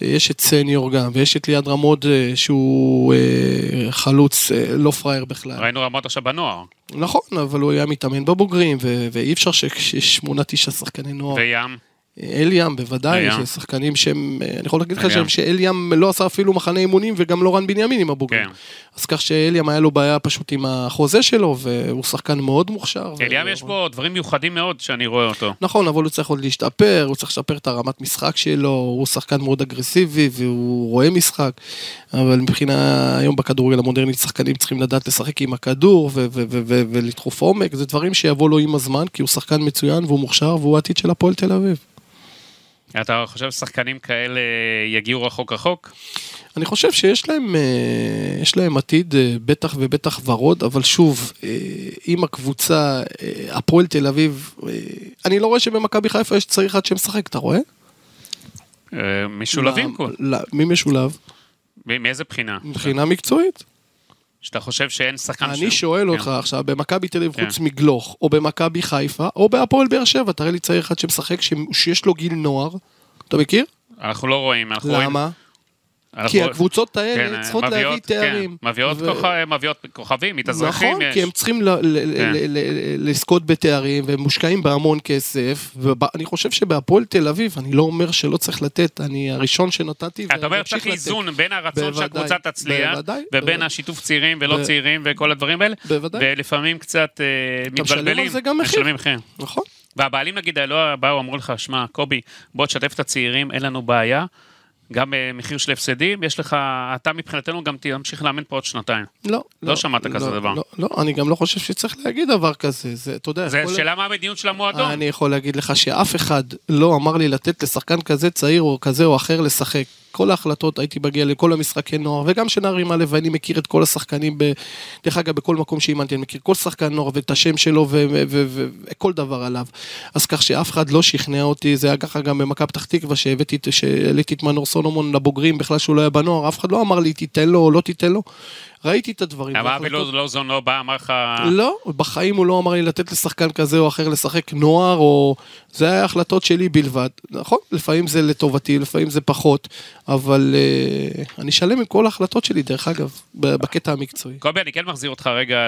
ויש את סניור גם ויש את ליעד רמוד אה, שהוא אה, חלוץ לא פראייר בכלל. ראינו רמות עכשיו בנוער. נכון, אבל הוא היה מתאמן בבוגרים ואי אפשר ששמונה תשעה שחקני נוער. וים. אל ים בוודאי, אל ים. ששחקנים שהם, אה, אני יכול להגיד לך אל שהם- ים. שאל ים לא עשה אפילו מחנה אימונים וגם לא רן בנימין עם הבוגרים. כן. אז כך שאל ים היה לו בעיה פשוט עם החוזה שלו והוא שחקן מאוד מוכשר. אליאם ו- יש בו דברים מיוחדים מאוד שאני רואה אותו. נכון, אבל הוא צריך עוד להשתפר, הוא צריך לשפר את הרמת משחק שלו, הוא שחקן מאוד אגרסיבי והוא רואה משחק, אבל מבחינה, היום בכדורגל המודרני שחקנים צריכים לדעת לשחק עם הכדור ו- ו- ולדחוף עומק, זה דברים שיבוא לו עם הזמן, כי הוא שחקן מצוין והוא מוכשר והוא העתיד של הפועל תל אביב. אתה חושב ששחקנים כאלה יגיעו רחוק רחוק? אני חושב שיש להם, אה, יש להם עתיד אה, בטח ובטח ורוד, אבל שוב, אה, אם הקבוצה, הפועל תל אביב, אני לא רואה שבמכבי חיפה יש צעיר אחד שמשחק, אתה רואה? אה, משולבים מה- כל. לא, מי משולב? מאיזה בחינה? מבחינה מקצועית. שאתה חושב שאין שחקן אני שואל אותך כן. עכשיו, במכבי תל אביב כן. חוץ מגלוך, או במכבי חיפה, או בהפועל באר שבע, תראה לי צעיר אחד שמשחק, שיש לו גיל נוער. אתה מכיר? אנחנו לא רואים, אנחנו רואים... למה? כי רואים- הקבוצות כן, האלה צריכות להביא מביאות- תארים. כן, מביאות ו- כוכ- מביאות כוכבים, מתאזרחים נכון, יש. כי הם צריכים ל- ל- כן. ל- ל- לזכות בתארים, והם מושקעים בהמון כסף, ואני חושב שבהפועל תל אביב, אני לא אומר שלא צריך לתת, אני הראשון שנתתי, אתה אומר צריך לתת. איזון בין הרצון שהקבוצה תצליח, בוודאי, ובין בוודאי. השיתוף צעירים ולא ב- צעירים וכל הדברים האלה, בוודאי. ולפעמים קצת אה, אתה משלם על מתבלבלים. זה גם מחיר. משלמים מחיר. נכון. והבעלים נגיד לא באו אמרו לך, שמע, קובי, בוא תשתף את הצעירים, אין לנו בעיה. גם במחיר של הפסדים, יש לך, אתה מבחינתנו גם תמשיך לאמן פה עוד שנתיים. לא. לא שמעת כזה לא, דבר. לא, לא, אני גם לא חושב שצריך להגיד דבר כזה, זה, אתה יודע, זה יכול- שאלה מה המדיניות של המועדון. אני יכול להגיד לך שאף אחד לא אמר לי לתת לשחקן כזה צעיר או כזה או אחר לשחק. כל ההחלטות, הייתי מגיע לכל המשחקי נוער, וגם של נערים א', ואני מכיר את כל השחקנים, ב... דרך אגב, בכל מקום שאימנתי, אני מכיר כל שחקן נוער ואת השם שלו וכל דבר עליו. אז כך שאף אחד לא שכנע אותי, זה היה ככה גם במכבי פתח תקווה, שהבאתי, את- שהעליתי את מנור סולומון לבוגרים, בכלל שהוא לא היה בנוער, אף אחד לא אמר לי תיתן לו או לא תיתן לו. ראיתי את הדברים. וההחלטות- אבי לוזון לא בא, אמר לך... לא, בחיים הוא לא אמר לי לתת לשחקן כזה או אחר לשחק נוער, או... זה היה החלטות שלי בלבד. נכון, לפעמים זה לטובתי, לפעמים זה פחות, אבל uh, אני שלם עם כל ההחלטות שלי, דרך אגב, בקטע המקצועי. קובי, אני כן מחזיר אותך רגע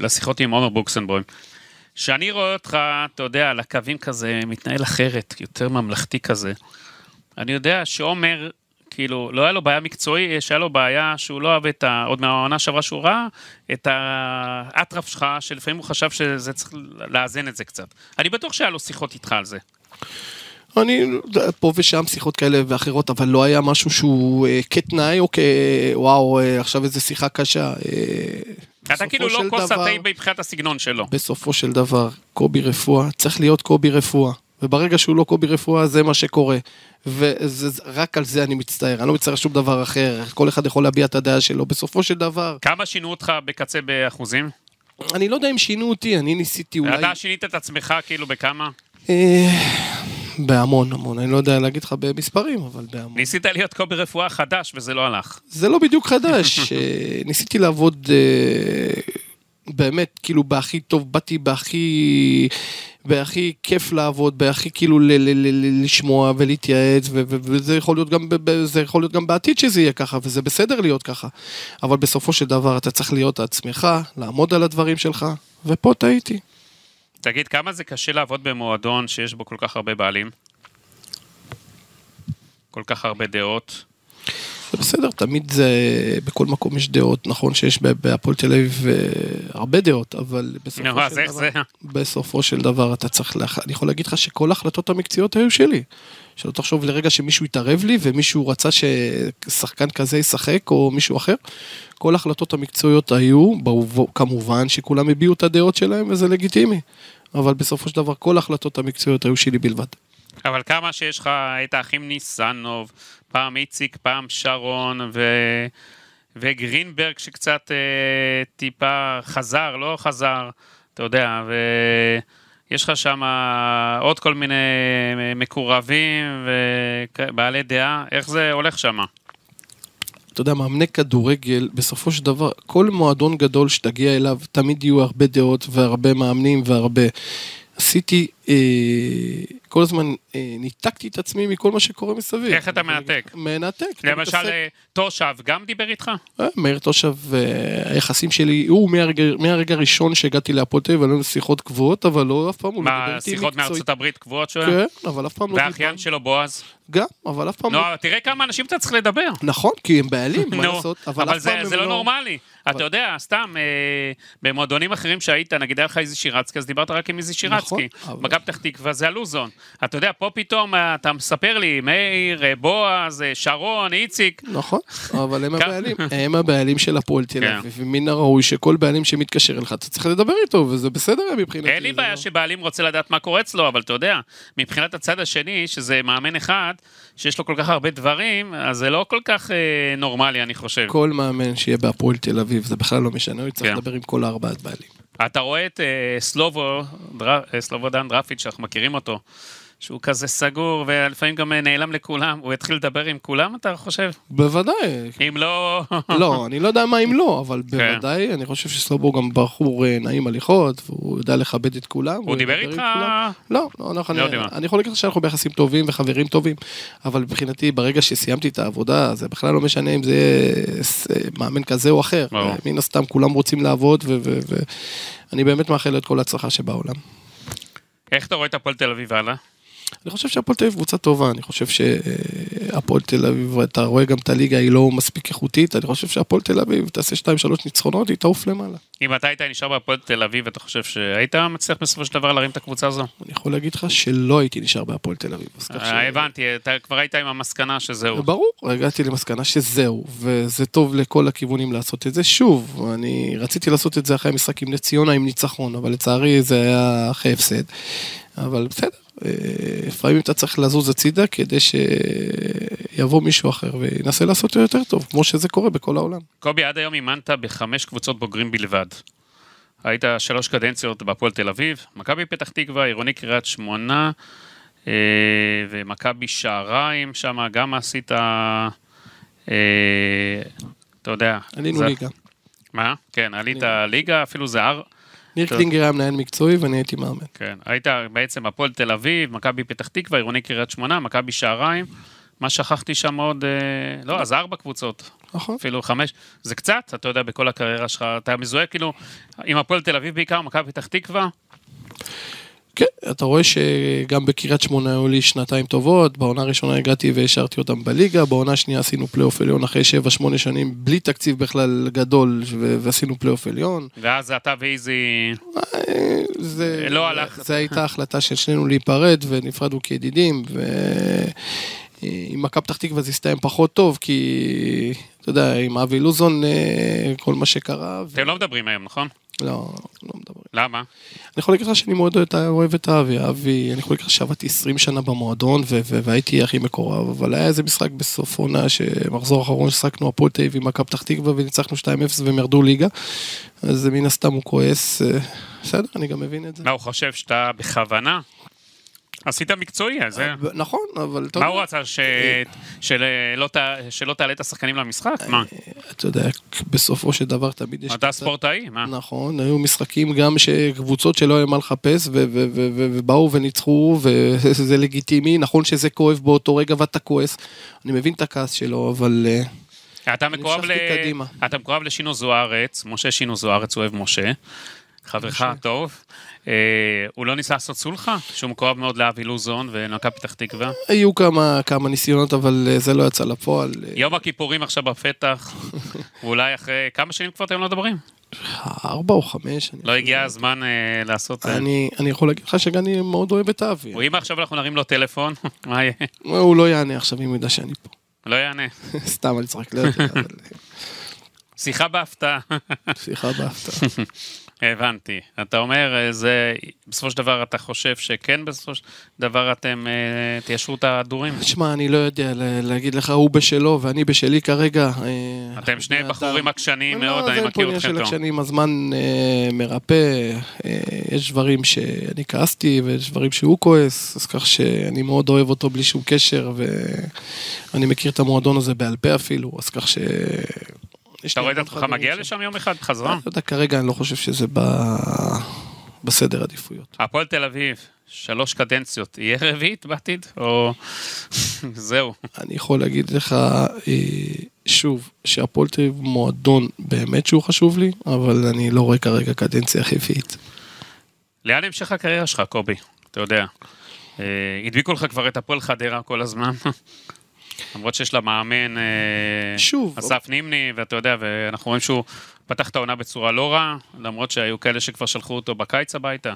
לשיחות עם עומר בוקסנבוים. שאני רואה אותך, אתה יודע, על הקווים כזה, מתנהל אחרת, יותר ממלכתי כזה. אני יודע שעומר, כאילו, לא היה לו בעיה מקצועי, שהיה לו בעיה שהוא לא אוהב את ה... עוד מהעונה שעברה שהוא ראה, את האטרף שלך, שלפעמים הוא חשב שזה צריך לאזן את זה קצת. אני בטוח שהיה לו שיחות איתך על זה. אני, פה ושם שיחות כאלה ואחרות, אבל לא היה משהו שהוא uh, כתנאי או כוואו, uh, עכשיו איזה שיחה קשה. Uh, אתה כאילו לא כוס התה מבחינת הסגנון שלו. בסופו של דבר, קובי רפואה, צריך להיות קובי רפואה. וברגע שהוא לא קובי רפואה, זה מה שקורה. ורק על זה אני מצטער, אני לא מצטער שום דבר אחר. כל אחד יכול להביע את הדעה שלו. בסופו של דבר, כמה שינו אותך בקצה באחוזים? אני לא יודע אם שינו אותי, אני ניסיתי אולי... אתה שינית את עצמך כאילו בכמה? אה, בהמון המון, אני לא יודע להגיד לך במספרים, אבל בהמון. ניסית להיות קובי רפואה חדש וזה לא הלך. זה לא בדיוק חדש, <laughs> אה, ניסיתי לעבוד אה, באמת, כאילו, בהכי טוב, באתי בהכי... והכי כיף לעבוד, והכי כאילו ל- ל- ל- לשמוע ולהתייעץ, ו- ו- וזה יכול להיות גם, ב- זה יכול להיות גם בעתיד שזה יהיה ככה, וזה בסדר להיות ככה. אבל בסופו של דבר אתה צריך להיות עצמך, לעמוד על הדברים שלך, ופה טעיתי. תגיד, כמה זה קשה לעבוד במועדון שיש בו כל כך הרבה בעלים? כל כך הרבה דעות. זה בסדר, תמיד זה, בכל מקום יש דעות, נכון שיש בהפועל תל אביב אה, הרבה דעות, אבל בסופו של דבר, זה? בסופו של דבר אתה צריך, להח... אני יכול להגיד לך שכל ההחלטות המקצועיות היו שלי. שלא תחשוב לרגע שמישהו התערב לי ומישהו רצה ששחקן כזה ישחק או מישהו אחר. כל ההחלטות המקצועיות היו, כמובן שכולם הביעו את הדעות שלהם וזה לגיטימי. אבל בסופו של דבר כל ההחלטות המקצועיות היו שלי בלבד. אבל כמה שיש לך את האחים ניסנוב, פעם איציק, פעם שרון, ו... וגרינברג שקצת אה, טיפה חזר, לא חזר, אתה יודע, ויש לך שם עוד כל מיני מקורבים ובעלי דעה, איך זה הולך שם? אתה יודע, מאמני כדורגל, בסופו של דבר, כל מועדון גדול שתגיע אליו, תמיד יהיו הרבה דעות והרבה מאמנים והרבה... עשיתי, אה, כל הזמן אה, ניתקתי את עצמי מכל מה שקורה מסביב. איך אתה מנתק? מנתק. למשל, אה, תושב גם דיבר איתך? אה, מאיר תושב, אה, היחסים שלי, הוא מהרגע, הראשון שהגעתי להפועל תל אביב, היו לנו שיחות קבועות, אבל לא אף פעם הוא לא דיבר מה, איתי שיחות מקצועית. מארצות הברית קבועות שלו? כן, אבל אף פעם לא דיבר. והאחיין שלו בועז? גם, אבל אף פעם לא... תראה כמה אנשים אתה צריך לדבר. נכון, כי הם בעלים, מה לעשות, אבל זה, זה לא נורמלי. אתה יודע, סתם, אה, במועדונים אחרים שהיית, נגיד היה לך איזי שירצקי, אז דיברת רק עם איזי שירצקי. מכבי פתח תקווה זה הלוזון. אתה יודע, פה פתאום אה, אתה מספר לי, מאיר, אה, בועז, אה, שרון, איציק. נכון, אבל הם <laughs> הבעלים, הם הבעלים של הפועל תל כן. אביב, ומן הראוי שכל בעלים שמתקשר אליך, אתה צריך לדבר איתו, וזה בסדר מבחינתי. אין לי בעיה לא- שבעלים רוצה לדעת מה קורה אצלו, אבל אתה יודע, מבחינת הצד השני, שזה מאמן אחד, שיש לו כל כך הרבה דברים, אז זה לא כל כך אה, נורמלי, אני חושב. כל מאמן שיהיה בהפועל תל אביב, זה בכלל לא משנה, הוא יצטרך כן. לדבר עם כל ארבעת בעלים. אתה רואה את אה, סלובו. אה, סלובו דן דרפיץ', שאנחנו מכירים אותו, שהוא כזה סגור, ולפעמים גם אה, נעלם לכולם, הוא יתחיל לדבר עם כולם, אתה חושב? בוודאי, אם לא... <laughs> לא, אני לא יודע מה אם לא, אבל כן. בוודאי, אני חושב שסלובו גם בחור אה, נעים הליכות, והוא יודע לכבד את כולם. הוא דיבר איתך? לא, לא, אנחנו- לא אני-. אני יכול להגיד לך שאנחנו ביחסים טובים וחברים טובים, אבל מבחינתי, ברגע שסיימתי את העבודה, זה בכלל לא משנה אם זה יהיה ס- מאמן כזה או אחר. מן הסתם, כולם רוצים לעבוד, ואני באמת מאחל לו את כל ההצלחה שבעולם. איך אתה רואה את הפועל תל אביב הלאה? אני חושב שהפועל תל אביב קבוצה טובה, אני חושב שהפועל תל אביב, אתה רואה גם את הליגה, היא לא מספיק איכותית, אני חושב שהפועל תל אביב תעשה 2-3 ניצחונות, היא תעוף למעלה. אם אתה היית נשאר בהפועל תל אביב, אתה חושב שהיית מצליח בסופו של דבר להרים את הקבוצה הזו? אני יכול להגיד לך שלא הייתי נשאר בהפועל תל אביב. אה, הבנתי, אתה כבר היית עם המסקנה שזהו. ברור, הגעתי למסקנה שזהו, וזה טוב לכל הכיוונים לעשות את זה. שוב, אני רציתי לעשות את זה אחרי המשחק עם נס ציונה עם ניצחון, אבל לצערי זה היה אחרי הפסד. אבל בסדר, אה, לפעמים אתה צריך לזוז הצידה כדי שיבוא מישהו אחר וינסה לעשות יותר טוב, כמו שזה קורה בכל העולם. קובי, עד היום אימנת בחמש קבוצות בוגרים בלבד. היית שלוש קדנציות בהפועל תל אביב, מכבי פתח תקווה, עירוני קריית שמונה, אה, ומכבי שעריים, שם גם עשית, אה, אתה יודע. עלינו ליגה. מה? כן, עלית ליגה, אפילו זה הר... ניר. קלינגר היה מנהל מקצועי ואני הייתי מאמן. כן, היית בעצם הפועל תל אביב, מכבי פתח תקווה, עירוני קריית שמונה, מכבי שעריים. מה שכחתי שם עוד, אה, לא, אז ארבע קבוצות. נכון. אפילו חמש, זה קצת, אתה יודע, בכל הקריירה שלך, אתה מזוהה כאילו עם הפועל תל אביב בעיקר, מכבי פתח תקווה, כן, אתה רואה שגם בקריית שמונה היו לי שנתיים טובות, בעונה הראשונה הגעתי והשארתי אותם בליגה, בעונה השנייה עשינו פלייאוף עליון אחרי 7-8 שנים בלי תקציב בכלל גדול ו- ועשינו פלייאוף עליון. ואז אתה ואיזי, אה, זה, לא הלך. זה הייתה החלטה של שנינו להיפרד ונפרדנו כידידים ועם מכבי פתח תקווה זה הסתיים פחות טוב כי אתה יודע עם אבי לוזון אה, כל מה שקרה. ו... אתם לא מדברים היום, נכון? לא, לא מדברים. למה? אני יכול להגיד לך שאני מאוד אוהב את- אבי, אבי, אני יכול להגיד לך שעבדתי 20 שנה במועדון ו- ו- והייתי הכי מקורב, אבל היה איזה משחק בסוף עונה שמחזור אחרון ששחקנו הפועל תל אביב עם מכבי פתח תקווה וניצחנו 2-0 והם ירדו ליגה. אז מן הסתם הוא כועס, אה, בסדר, אני גם מבין את זה. מה, הוא חושב שאתה בכוונה? עשית מקצועי, אז זה... נכון, אבל אתה מה הוא רצה, שלא ת- שלא תעלה את השחקנים למשחק? מה? אתה יודע, בסופו של דבר תמיד יש... אתה ספורטאי, מה? נכון, היו משחקים גם שקבוצות שלא היה מה לחפש ובאו וניצחו <laughs> וזה לגיטימי, נכון שזה כואב באותו רגע ואתה כועס, אני מבין את הכעס שלו, אבל אה, אתה מקורב ל... אתה מקורב לשינו זוארץ, משה שינו זוארץ, אוהב משה, חברך הטוב. אה, הוא לא ניסה לעשות סולחה? שהוא מקורב מאוד לאבי לוזון ומכבי פתח תקווה? היו כמה, כמה ניסיונות, אבל אה, זה לא יצא לפועל. אה, יום הכיפורים עכשיו בפתח, <laughs> ואולי אחרי כמה שנים כבר אתם לא מדברים? ארבע או חמש. לא הגיע הזמן לעשות... אני, יכול להגיד לך שאני מאוד אוהב את אבי. אם עכשיו אנחנו נרים לו טלפון, <laughs> מה יהיה? הוא לא יענה עכשיו אם הוא ידע שאני פה. לא יענה. <laughs> סתם, אני צוחק, לא יודע, אבל שיחה בהפתעה. סליחה בהפתעה. הבנתי. אתה אומר, אה, זה, בסופו של דבר אתה חושב שכן בסופו של דבר אתם אה, תיישרו את ההדורים? תשמע, אני לא יודע לה- להגיד לך, הוא בשלו ואני בשלי כרגע. אה, אתם שני בני בחורים אדם. עקשנים לא, מאוד, זה אני אין פה מכיר עניין אתכם של טוב. עקשנים, הזמן אה, מרפא, אה, יש דברים שאני כעסתי ויש דברים שהוא כועס, אז כך שאני מאוד אוהב אותו בלי שום קשר, ואני מכיר את המועדון הזה בעל פה אפילו, אז כך ש... אתה רואה את עצמך מגיע שם. לשם יום אחד בחזרה? לא יודע, כרגע אני לא חושב שזה ב- בסדר עדיפויות. הפועל תל אביב, שלוש קדנציות, יהיה רביעית בעתיד? או... <laughs> זהו. אני יכול להגיד לך, אה, שוב, שהפועל תל אביב מועדון באמת שהוא חשוב לי, אבל אני לא רואה כרגע קדנציה רביעית. לאן המשך הקריירה שלך, קובי? אתה יודע. אה, הדביקו לך כבר את הפועל חדרה כל הזמן. <laughs> למרות שיש לה מאמן, אה, שוב. אסף נימני, ואתה יודע, ואנחנו רואים שהוא פתח את העונה בצורה לא רעה, למרות שהיו כאלה שכבר שלחו אותו בקיץ הביתה.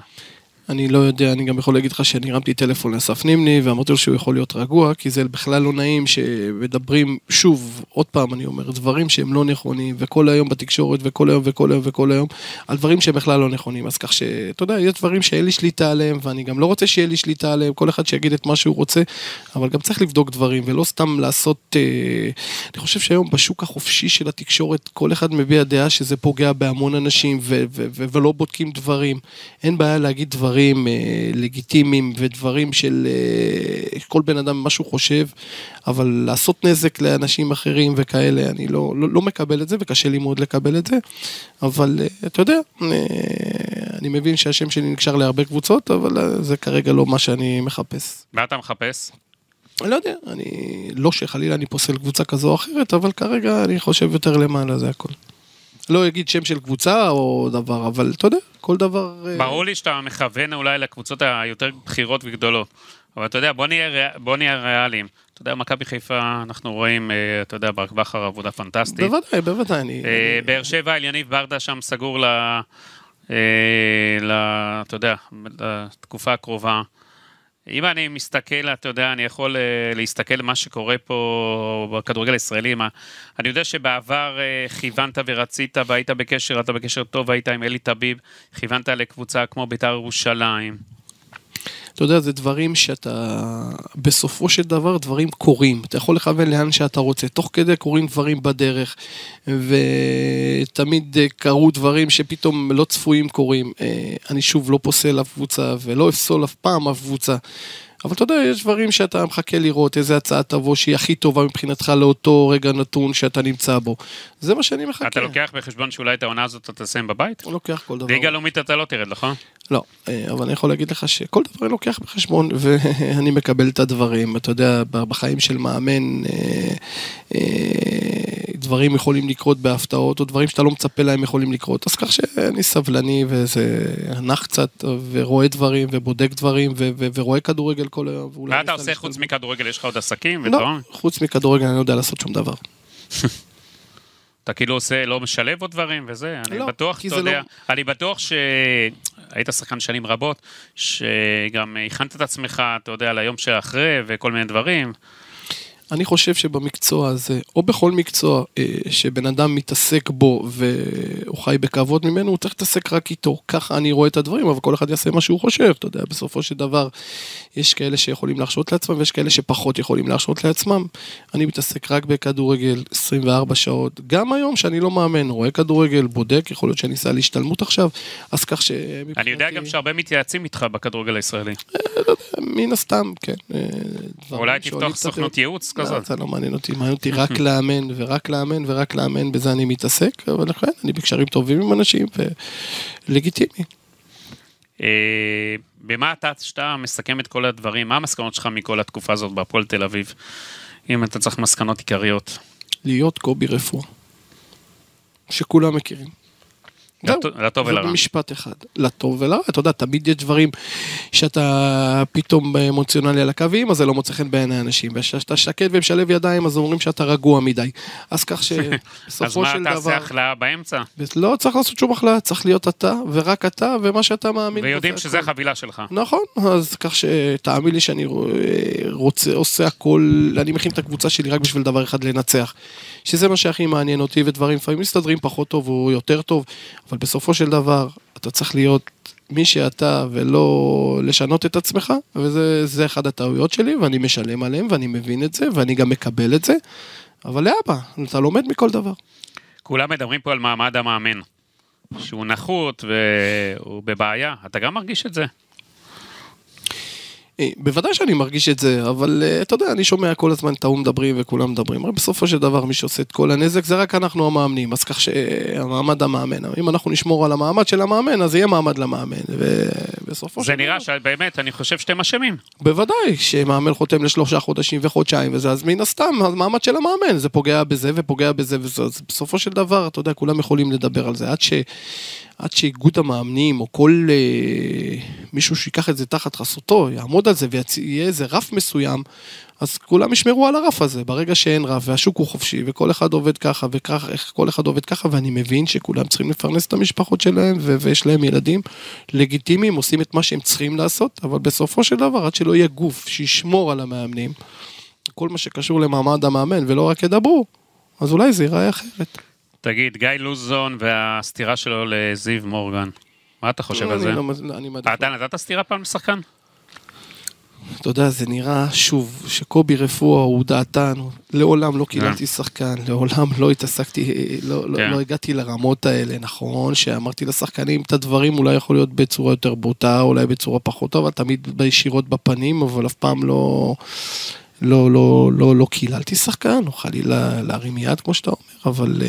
אני לא יודע, אני גם יכול להגיד לך שאני הרמתי טלפון לאסף נימני ואמרתי לו שהוא יכול להיות רגוע, כי זה בכלל לא נעים שמדברים, שוב, עוד פעם אני אומר, דברים שהם לא נכונים, וכל היום בתקשורת, וכל היום וכל היום וכל היום, על דברים שהם בכלל לא נכונים. אז כך שאתה יודע, יש דברים שאין לי שליטה עליהם, ואני גם לא רוצה שיהיה לי שליטה עליהם, כל אחד שיגיד את מה שהוא רוצה, אבל גם צריך לבדוק דברים, ולא סתם לעשות... אה, אני חושב שהיום בשוק החופשי של התקשורת, כל אחד מביע דעה שזה פוגע בהמון אנשים, ו- ו- ו- ולא בודקים דברים. אין בעיה להגיד דברים אה, לגיטימיים ודברים של אה, כל בן אדם מה שהוא חושב, אבל לעשות נזק לאנשים אחרים וכאלה, אני לא, לא, לא מקבל את זה וקשה לי מאוד לקבל את זה, אבל אה, אתה יודע, אה, אני מבין שהשם שלי נקשר להרבה קבוצות, אבל אה, זה כרגע לא מה שאני מחפש. מה אתה מחפש? אני לא יודע, אני לא שחלילה אני פוסל קבוצה כזו או אחרת, אבל כרגע אני חושב יותר למעלה, זה הכל. לא אגיד שם של קבוצה או דבר, אבל אתה יודע, כל דבר... אה, ברור לי שאתה מכוון אולי לקבוצות היותר בכירות וגדולות. אבל אתה יודע, בוא נהיה, בוא נהיה ריאליים. אתה יודע, מכבי חיפה, אנחנו רואים, אה, אתה יודע, ברק בכר עבודה פנטסטית. בוודאי, בוודאי, אני... אה, באר שבע, אליניב ברדה שם סגור ל... ל... אתה יודע, לתקופה הקרובה. אם אני מסתכל, אתה יודע, אני יכול אה, להסתכל מה שקורה פה בכדורגל הישראלי. מה... אני יודע שבעבר אה, כיוונת ורצית והיית בקשר, אתה בקשר טוב, היית עם אלי טביב, כיוונת לקבוצה כמו בית"ר ירושלים. אתה יודע, זה דברים שאתה... בסופו של דבר דברים קורים. אתה יכול לכוון לאן שאתה רוצה. תוך כדי קורים דברים בדרך, ותמיד אה, קרו דברים שפתאום לא צפויים קורים. אה, אני שוב לא פוסל אף קבוצה, ולא אפסול אף פעם אף קבוצה. אבל אתה יודע, יש דברים שאתה מחכה לראות, איזה הצעה תבוא שהיא הכי טובה מבחינתך לאותו רגע נתון שאתה נמצא בו. זה מה שאני מחכה. אתה לוקח בחשבון שאולי את העונה הזאת אתה תסיים בבית? הוא לוקח כל דבר. ליגה לאומית אתה לא תרד, נכון? לא, אה, אבל אני יכול להגיד לך שכל דבר אני לוקח בחשבון, <laughs> ואני מקבל את הדברים. אתה יודע, בחיים של מאמן, אה, אה, דברים יכולים לקרות בהפתעות, או דברים שאתה לא מצפה להם יכולים לקרות. אז כך שאני סבלני, וזה נח קצת, ורואה דברים, ובודק דברים, ו- ו- ורואה כדורגל כל היום. מה אתה עושה חוץ. מכדורגל? יש לך עוד עסקים לא, ודברים? חוץ מכדורגל אני לא יודע לעשות שום דבר. <laughs> אתה כאילו עושה, לא משלב עוד דברים וזה, אני לא, בטוח, אתה יודע, לא- אני בטוח שהיית שחקן שנים רבות, שגם הכנת את עצמך, אתה יודע, ליום שאחרי וכל מיני דברים. אני חושב שבמקצוע הזה, או בכל מקצוע אה, שבן אדם מתעסק בו והוא חי בכבוד ממנו, הוא צריך להתעסק רק איתו. ככה אני רואה את הדברים, אבל כל אחד יעשה מה שהוא חושב, אתה יודע, בסופו של דבר, יש כאלה שיכולים להרשות לעצמם ויש כאלה שפחות יכולים להרשות לעצמם. אני מתעסק רק בכדורגל 24 שעות, גם היום שאני לא מאמן, רואה כדורגל, בודק, יכול להיות שאני אסע להשתלמות עכשיו, אז כך שמבחינתי... אני יודע גם שהרבה מתייעצים איתך בכדורגל הישראלי. מן הסתם, כן. אה, אולי תפתוח סוכנות ייעוץ לא, כזאת. זה לא מעניין אותי, מעניין אותי <laughs> רק לאמן ורק לאמן ורק לאמן, בזה אני מתעסק, אבל לכן אני בקשרים טובים עם אנשים ולגיטימי. אה, במה אתה, כשאתה מסכם את כל הדברים, מה המסקנות שלך מכל התקופה הזאת בהפועל תל אביב? אם אתה צריך מסקנות עיקריות. להיות קובי רפואה. שכולם מכירים. לטוב- ולרע. ובמשפט אחד, לטוב ולרע, אתה יודע, תמיד יש דברים שאתה פתאום אמוציונלי על הקווים, אז זה לא מוצא חן בעיני אנשים, וכשאתה שקט ומשלב ידיים, אז אומרים שאתה רגוע מדי. אז כך <laughs> אז שבסופו מה, של תעשה דבר, החלאה באמצע? לא צריך לעשות שום החלטה, צריך להיות אתה, ורק אתה, ומה שאתה מאמין. ויודעים זה שזה. החבילה שלך. נכון, אז כך שתאמין לי שאני רוצה, עושה הכל, אני מכין את הקבוצה שלי רק בשביל דבר אחד, לנצח. שזה מה שהכי מעניין אותי, ודברים לפעמים מסתדרים פחות טוב או יותר טוב, אבל בסופו של דבר, אתה צריך להיות מי שאתה ולא לשנות את עצמך, וזה זה אחד הטעויות שלי, ואני משלם עליהם, ואני מבין את זה, ואני גם מקבל את זה, אבל לאבא, אתה לומד מכל דבר. כולם מדברים פה על מעמד המאמן. שהוא נחות והוא בבעיה. אתה גם מרגיש את זה? אה, בוודאי שאני מרגיש את זה, אבל אה, אתה יודע, אני שומע כל הזמן את ההוא מדברים וכולם מדברים. הרי בסופו של דבר מי שעושה את כל הנזק זה רק אנחנו המאמנים, אז כך שהמעמד המאמן, אם אנחנו נשמור על המעמד של המאמן, אז יהיה מעמד למאמן, ובסופו של זה דבר... נראה שבאמת, אני חושב שאתם אשמים. בוודאי, כשמאמן חותם לשלושה חודשים וחודשיים וזה, אז מן הסתם, המעמד של המאמן, זה פוגע בזה ופוגע בזה וזה, אז בסופו של דבר, אתה יודע, כולם יכולים לדבר על זה, עד ש... עד שאיגוד המאמנים, או כל אה, מישהו שיקח את זה תחת חסותו, יעמוד על זה ויהיה איזה רף מסוים, אז כולם ישמרו על הרף הזה. ברגע שאין רף והשוק הוא חופשי, וכל אחד עובד ככה, וכך, איך כל אחד עובד ככה, ואני מבין שכולם צריכים לפרנס את המשפחות שלהם, ו- ויש להם ילדים לגיטימיים, עושים את מה שהם צריכים לעשות, אבל בסופו של דבר, עד שלא יהיה גוף שישמור על המאמנים, כל מה שקשור למעמד המאמן, ולא רק ידברו, אז אולי זה ייראה אחרת. תגיד, גיא לוזון והסטירה שלו לזיו מורגן. מה אתה חושב על אני זה? לא אני מעדיף אתה נתת סטירה פעם לשחקן? אתה יודע, זה נראה, שוב, שקובי רפואה הוא דעתן, לעולם לא קיללתי כן. שחקן, לעולם לא התעסקתי, לא, לא, כן. לא הגעתי לרמות האלה, נכון, שאמרתי לשחקנים את הדברים, אולי יכול להיות בצורה יותר בוטה, אולי בצורה פחות טובה, תמיד בישירות בפנים, אבל אף פעם לא, לא, לא, לא, לא קיללתי שחקן, או חלילה להרים יד, כמו שאתה אומר, אבל...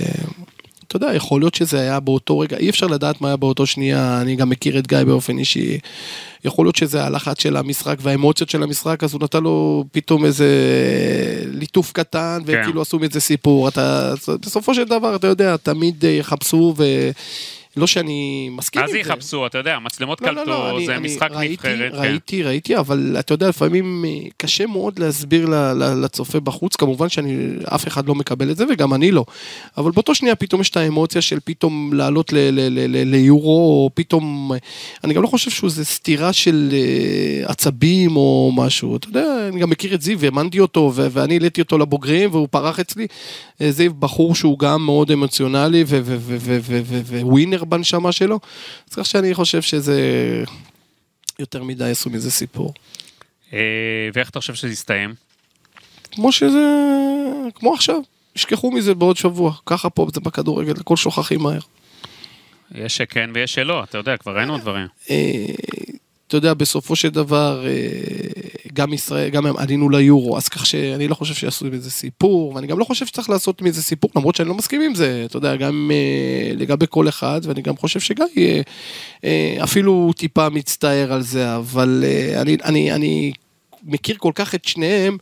אתה יודע, יכול להיות שזה היה באותו רגע, אי אפשר לדעת מה היה באותו שנייה, אני גם מכיר את גיא באופן אישי. יכול להיות שזה הלחץ של המשחק והאמוציות של המשחק, אז הוא נתן לו פתאום איזה ליטוף קטן, כן. וכאילו עשו מזה סיפור. אתה, בסופו של דבר, אתה יודע, תמיד אה, יחפשו, ולא שאני מסכים עם זה זה. יחפשו? אתה יודע, מצלמות לא, לא, לא, קלטו, אני- זה אני משחק ראיתי, נבחרת. כן. ראיתי, ראיתי, אבל אתה יודע, לפעמים אה, קשה מאוד להסביר לצופה בחוץ, כמובן שאני, אף אחד לא מקבל את זה וגם אני לא. אבל באותו שנייה פתאום יש את האמוציה של פתאום לעלות ליורו, או פתאום, אני גם לא חושב שזה סתירה של אה, עצבים או משהו, אתה יודע, אני גם מכיר את זיו, האמנתי אותו, ואני העליתי אותו לבוגרים והוא פרח אצלי. אה, זיו בחור שהוא גם מאוד אמוציונלי ו- בנשמה שלו, אז כך שאני חושב שזה יותר מדי עשו מזה סיפור. אה, ואיך אתה חושב שזה יסתיים? כמו שזה, כמו עכשיו, ישכחו מזה בעוד שבוע, ככה פה זה בכדורגל, הכל שוכחים מהר. יש שכן ויש שלא, אתה יודע, כבר ראינו דברים. אתה יודע, בסופו של דבר, אה, גם ישראל, גם הם עלינו ליורו, אז כך שאני לא חושב שיעשו מזה סיפור, ואני גם לא חושב שצריך לעשות מזה סיפור, למרות שאני לא מסכים עם זה, אתה יודע, גם אה, לגבי כל אחד, ואני גם חושב שגיא אה, אפילו טיפה מצטער על זה, אבל אני, אני, אני מכיר כל כך את שניהם,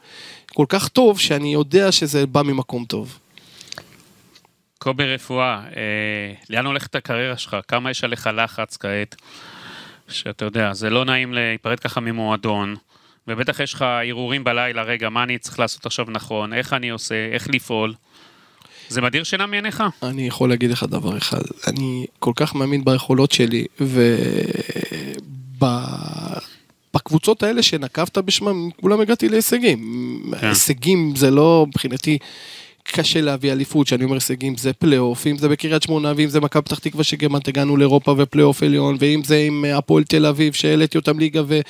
כל כך טוב, שאני יודע שזה בא ממקום טוב. קובי רפואה, אה, לאן הולכת הקריירה שלך? כמה יש עליך לחץ כעת? שאתה יודע, זה לא נעים להיפרד ככה ממועדון, ובטח יש לך הרהורים בלילה, רגע, מה אני צריך לעשות עכשיו נכון, איך אני עושה, איך לפעול. זה מדיר שינה מעיניך? אני יכול להגיד לך דבר אחד, אני כל כך מאמין ביכולות שלי, בקבוצות האלה שנקבת בשמם, כולם הגעתי להישגים. כן. הישגים זה לא, מבחינתי, קשה להביא אליפות, שאני אומר הישגים זה פלייאוף, אם זה בקריית שמונה, ואם זה מכבי פתח תקווה שגמרת הגענו לאירופה ופלייאוף עליון, ואם זה עם הפועל תל אביב שהעליתי אותם ליגה ו-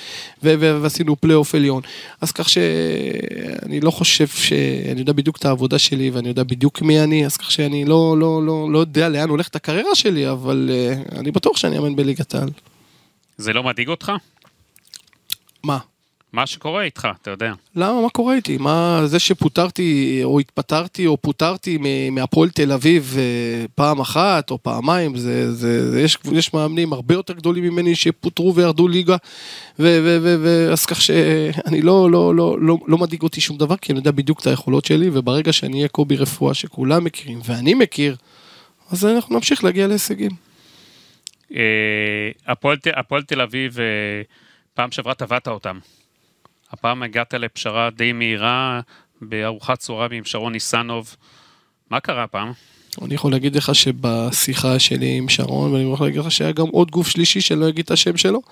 ו- ו- ועשינו פלייאוף עליון. אז כך שאני לא חושב ש... אני יודע בדיוק את העבודה שלי ואני יודע בדיוק מי אני, אז כך שאני לא, לא, לא, לא יודע לאן הולכת הקריירה שלי, אבל uh, אני בטוח שאני אאמן בליגת העל. זה לא מדאיג אותך? מה? מה שקורה איתך, אתה יודע. למה? מה קורה איתי? מה, זה שפוטרתי, או התפטרתי, או פוטרתי מהפועל תל אביב אה, פעם אחת, או פעמיים, זה, זה, זה, יש, יש מאמנים הרבה יותר גדולים ממני שפוטרו וירדו ליגה, ו, ו, ו, ו, אז כך שאני לא, לא, לא, לא, לא מדאיג אותי שום דבר, כי אני יודע בדיוק את היכולות שלי, וברגע שאני אהיה קובי רפואה שכולם מכירים, ואני מכיר, אז אנחנו נמשיך להגיע להישגים. אה, הפועל תל אביב, אה, פעם שעברה טבעת אותם. הפעם הגעת לפשרה די מהירה בארוחת צהריים עם שרון ניסנוב. מה קרה הפעם? אני יכול להגיד לך שבשיחה שלי עם שרון, ואני יכול להגיד לך שהיה גם עוד גוף שלישי שאני לא אגיד את השם שלו.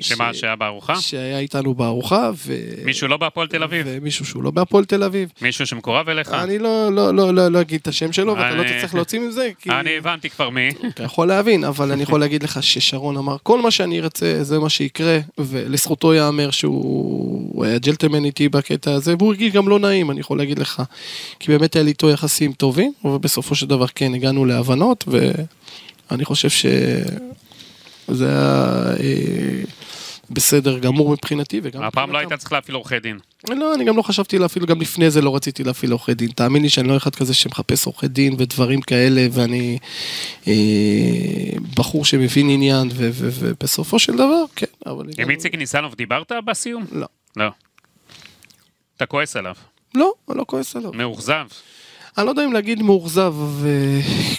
שמה, ש- שהיה בארוחה? שהיה איתנו בארוחה, ו... מישהו לא בהפועל תל אביב? ומישהו שהוא לא בהפועל תל אביב. מישהו שמקורב אליך? אני לא, לא, לא, לא, לא אגיד את השם שלו, ואתה לא אני- תצטרך להוציא מזה, כי אני הבנתי כבר מי. אתה יכול להבין, אבל אני יכול להגיד לך ששרון אמר, כל מה שאני ארצה זה מה שיקרה, ולזכותו ייאמר שהוא הוא היה ג'לטלמן איתי בקטע הזה, והוא הרגיש גם לא נעים, אני יכול להגיד לך, כי באמת היה לי איתו יחסים טובים, ובסופו של דבר כן, הגענו להבנות, ואני חושב שזה היה אה, בסדר גמור מבחינתי, וגם... הפעם לא. היית צריך להפעיל עורכי דין. לא, אני גם לא חשבתי להפעיל, גם לפני זה לא רציתי להפעיל עורכי דין. תאמין לי שאני לא אחד כזה שמחפש עורכי דין ודברים כאלה, ואני אה, בחור שמבין עניין, ובסופו של דבר, כן, אבל... עם איציק ניסנוב דיברת בסיום? לא. לא. אתה כועס עליו. לא, אני לא כועס עליו. מאוכזב. אני לא יודע אם להגיד מאוכזב, ו...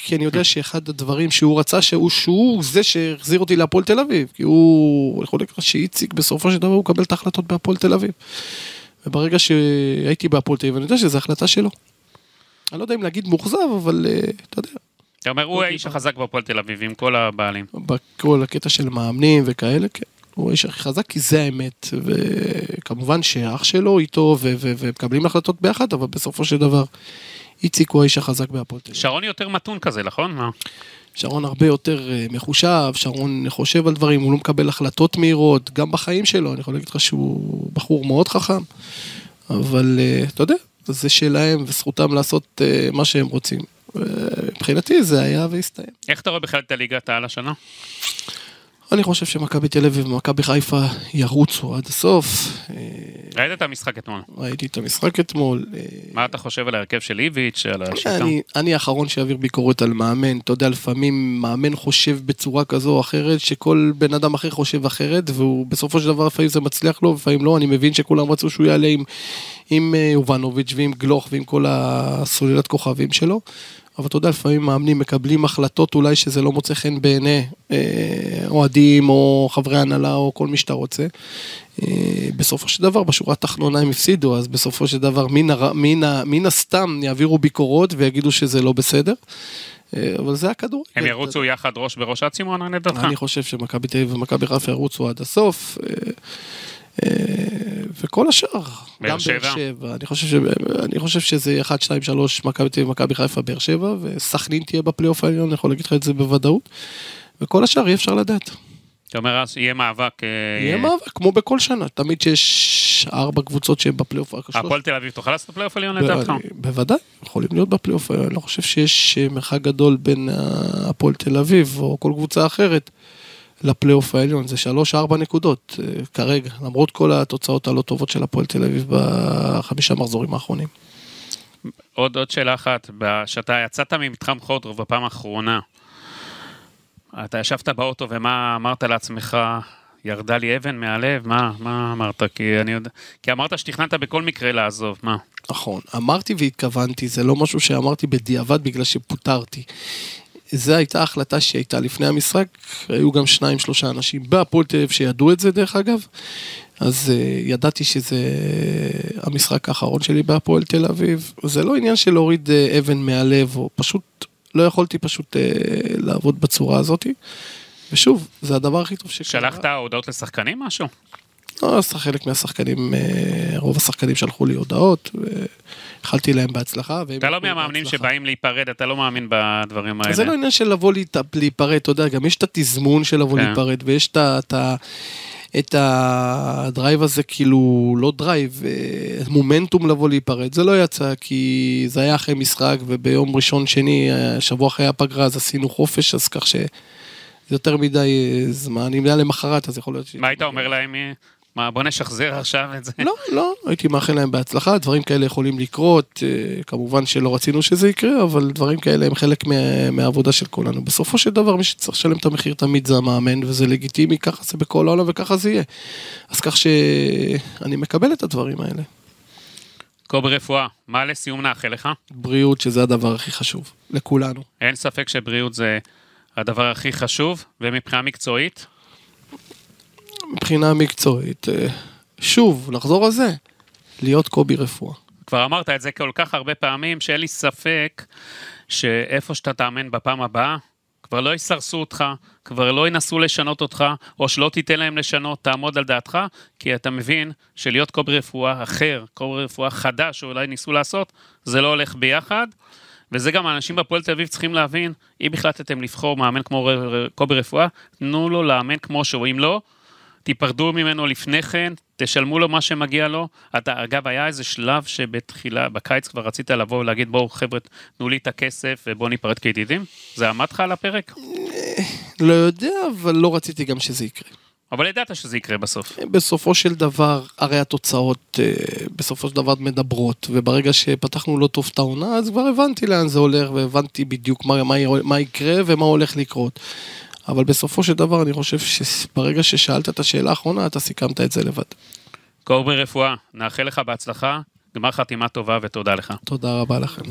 כי אני יודע שאחד הדברים שהוא רצה, שהוא, שהוא זה שהחזיר אותי להפועל תל אביב. כי הוא, אני יכול להגיד לך שאיציק בסופו של דבר הוא מקבל את ההחלטות בהפועל תל אביב. וברגע שהייתי בהפועל תל אביב, אני יודע שזו החלטה שלו. אני לא יודע אם להגיד מאוכזב, אבל אה, אתה יודע, אתה אומר, הוא האיש החזק בהפועל תל אביב עם כל הבעלים. בכל הקטע של מאמנים וכאלה, כן. הוא האיש הכי חזק, כי זה האמת. וכמובן שאח שלו איתו, ומקבלים החלטות ביחד, אבל בסופו של דבר, איציק הוא האיש החזק בהפועל תל אביב. שרון יותר מתון כזה, נכון? מה? שרון הרבה יותר אה, מחושב, שרון חושב על דברים, הוא לא מקבל החלטות מהירות, גם בחיים שלו, אני יכול להגיד לך שהוא בחור מאוד חכם, אבל אה, אתה יודע, זה שלהם וזכותם לעשות אה, מה שהם רוצים. מבחינתי זה היה והסתיים. איך אתה רואה בכלל את הליגת העל השנה? אני חושב שמכבי תל אביב ומכבי חיפה ירוצו עד הסוף. ראית את המשחק אתמול. ראיתי את המשחק אתמול. אה, מה אתה חושב על ההרכב של איביץ', על השיטה? אני, אני האחרון שיעביר ביקורת על מאמן, אתה יודע, לפעמים מאמן חושב בצורה כזו או אחרת, שכל בן אדם אחר חושב אחרת, והוא בסופו של דבר לפעמים זה מצליח לו, לפעמים לא, אני מבין שכולם רצו שהוא יעלה עם, עם אה, יובנוביץ' ועם גלוך ועם כל הסוללת כוכבים שלו, אבל אתה יודע, לפעמים מאמנים מקבלים החלטות אולי שזה לא מוצא חן בעיני אה, אוהדים או חברי הנהלה או כל מי שאתה רוצה. אה, בסופו של דבר, בשורה התחתונה הם הפסידו, אז בסופו של דבר מן, הר... מן, ה... מן הסתם יעבירו ביקורות ויגידו שזה לא בסדר. אה, אבל זה הכדור. הם ירוצו יחד ראש בראש עד סימון, לדעתך? אני חושב שמכבי תל אביב ומכבי חיפה ירוצו עד הסוף. וכל השאר, באר גם שבע? באר שבע, אני חושב, ש... אני חושב שזה 1, 2, 3, מכבי תל אביב ומכבי חיפה, באר שבע, וסכנין תהיה בפלייאוף העליון, אני יכול להגיד לך את זה בוודאות. וכל השאר אי אפשר לדעת. אתה אומר, אז יהיה מאבק... אה, יהיה מאבק, כמו בכל שנה, תמיד שיש ארבע קבוצות שהן בפלייאוף. הפועל תל אביב תוכל לעשות פלייאוף עליון ב- לדעתך? בוודאי, יכולים להיות בפלייאוף, אני לא חושב שיש אה, מרחק גדול בין אה, הפועל תל אביב או כל קבוצה אחרת לפלייאוף העליון, זה שלוש-ארבע נקודות אה, כרגע, למרות כל התוצאות הלא טובות של הפועל תל אביב בחמישה מחזורים האחרונים. עוד עוד שאלה אחת, כשאתה יצאת ממתחם חודרוב בפעם האחרונה, אתה ישבת באוטו ומה אמרת לעצמך, ירדה לי אבן מהלב? מה, מה אמרת? כי אני יודע, כי אמרת שתכננת בכל מקרה לעזוב, מה? נכון, אמרתי והתכוונתי, זה לא משהו שאמרתי בדיעבד בגלל שפוטרתי. זו הייתה החלטה שהייתה לפני המשחק, היו גם שניים שלושה אנשים בהפועל תל אביב שידעו את זה דרך אגב, אז uh, ידעתי שזה המשחק האחרון שלי בהפועל תל אביב, זה לא עניין של להוריד uh, אבן מהלב, או פשוט, לא יכולתי פשוט uh, לעבוד בצורה הזאת, ושוב, זה הדבר הכי טוב שקרה. שלחת הודעות לשחקנים משהו? לא, חלק מהשחקנים, אה, רוב השחקנים שלחו לי הודעות, ואיחלתי להם בהצלחה. אתה לא מהמאמנים. שבאים להיפרד, אתה לא מאמין בדברים האלה. זה לא עניין של לבוא להיפרד, אתה יודע, גם יש את התזמון של לבוא כן. להיפרד, ויש את ה... את הדרייב הזה כאילו לא דרייב, אה, מומנטום לבוא להיפרד, זה לא יצא כי זה היה אחרי משחק וביום ראשון שני, אה, שבוע אחרי הפגרה אז עשינו חופש, אז כך שזה יותר מדי אה, זמן, אם זה היה למחרת אז יכול להיות ש... מה היית אומר להם? מה, בוא נשחזר עכשיו את זה? לא, לא, הייתי מאחל להם בהצלחה, דברים כאלה יכולים לקרות, אה, כמובן שלא רצינו שזה יקרה, אבל דברים כאלה הם חלק מה, מהעבודה של כולנו. בסופו של דבר מי שצריך לשלם את המחיר תמיד זה המאמן, וזה לגיטימי, ככה זה בכל העולם וככה זה יהיה. אז כך שאני מקבל את הדברים האלה. קובי רפואה, מה לסיום נאחל לך? בריאות שזה הדבר הכי חשוב, לכולנו. אין ספק שבריאות זה הדבר הכי חשוב, ומבחינה מקצועית, מבחינה מקצועית, אה, שוב, לחזור על זה, להיות קובי רפואה. כבר אמרת את זה כל כך הרבה פעמים, שאין לי ספק שאיפה שאתה תאמן בפעם הבאה, כבר לא יסרסו אותך, כבר לא ינסו לשנות אותך, או שלא תיתן להם לשנות, תעמוד על דעתך, כי אתה מבין שלהיות קובי רפואה אחר, קובי רפואה חדש, שאולי ניסו לעשות, זה לא הולך ביחד. וזה גם האנשים בהפועל תל אביב צריכים להבין, אם החלטתם לבחור מאמן כמו קובי רפואה, תנו לו לאמן כמו שהוא, אם לא, תיפרדו ממנו לפני כן, תשלמו לו מה שמגיע לו. אתה, אגב, היה איזה שלב שבתחילה, בקיץ כבר רצית לבוא ולהגיד, בואו חבר'ה, תנו לי את הכסף ובואו ניפרד כידידים? זה עמד לך על הפרק? לא יודע, אבל לא רציתי גם שזה יקרה. אבל ידעת שזה יקרה בסוף. בסופו של דבר, הרי התוצאות אה, בסופו של דבר מדברות, וברגע שפתחנו לא טוב את העונה, אז כבר הבנתי לאן זה הולך, והבנתי בדיוק מה, מה, מה יקרה ומה הולך לקרות. אבל בסופו של דבר, אני חושב שברגע ששאלת את השאלה האחרונה, אתה סיכמת את זה לבד. קובי רפואה, נאחל לך בהצלחה, גמר חתימה טובה ותודה לך. תודה רבה לכם.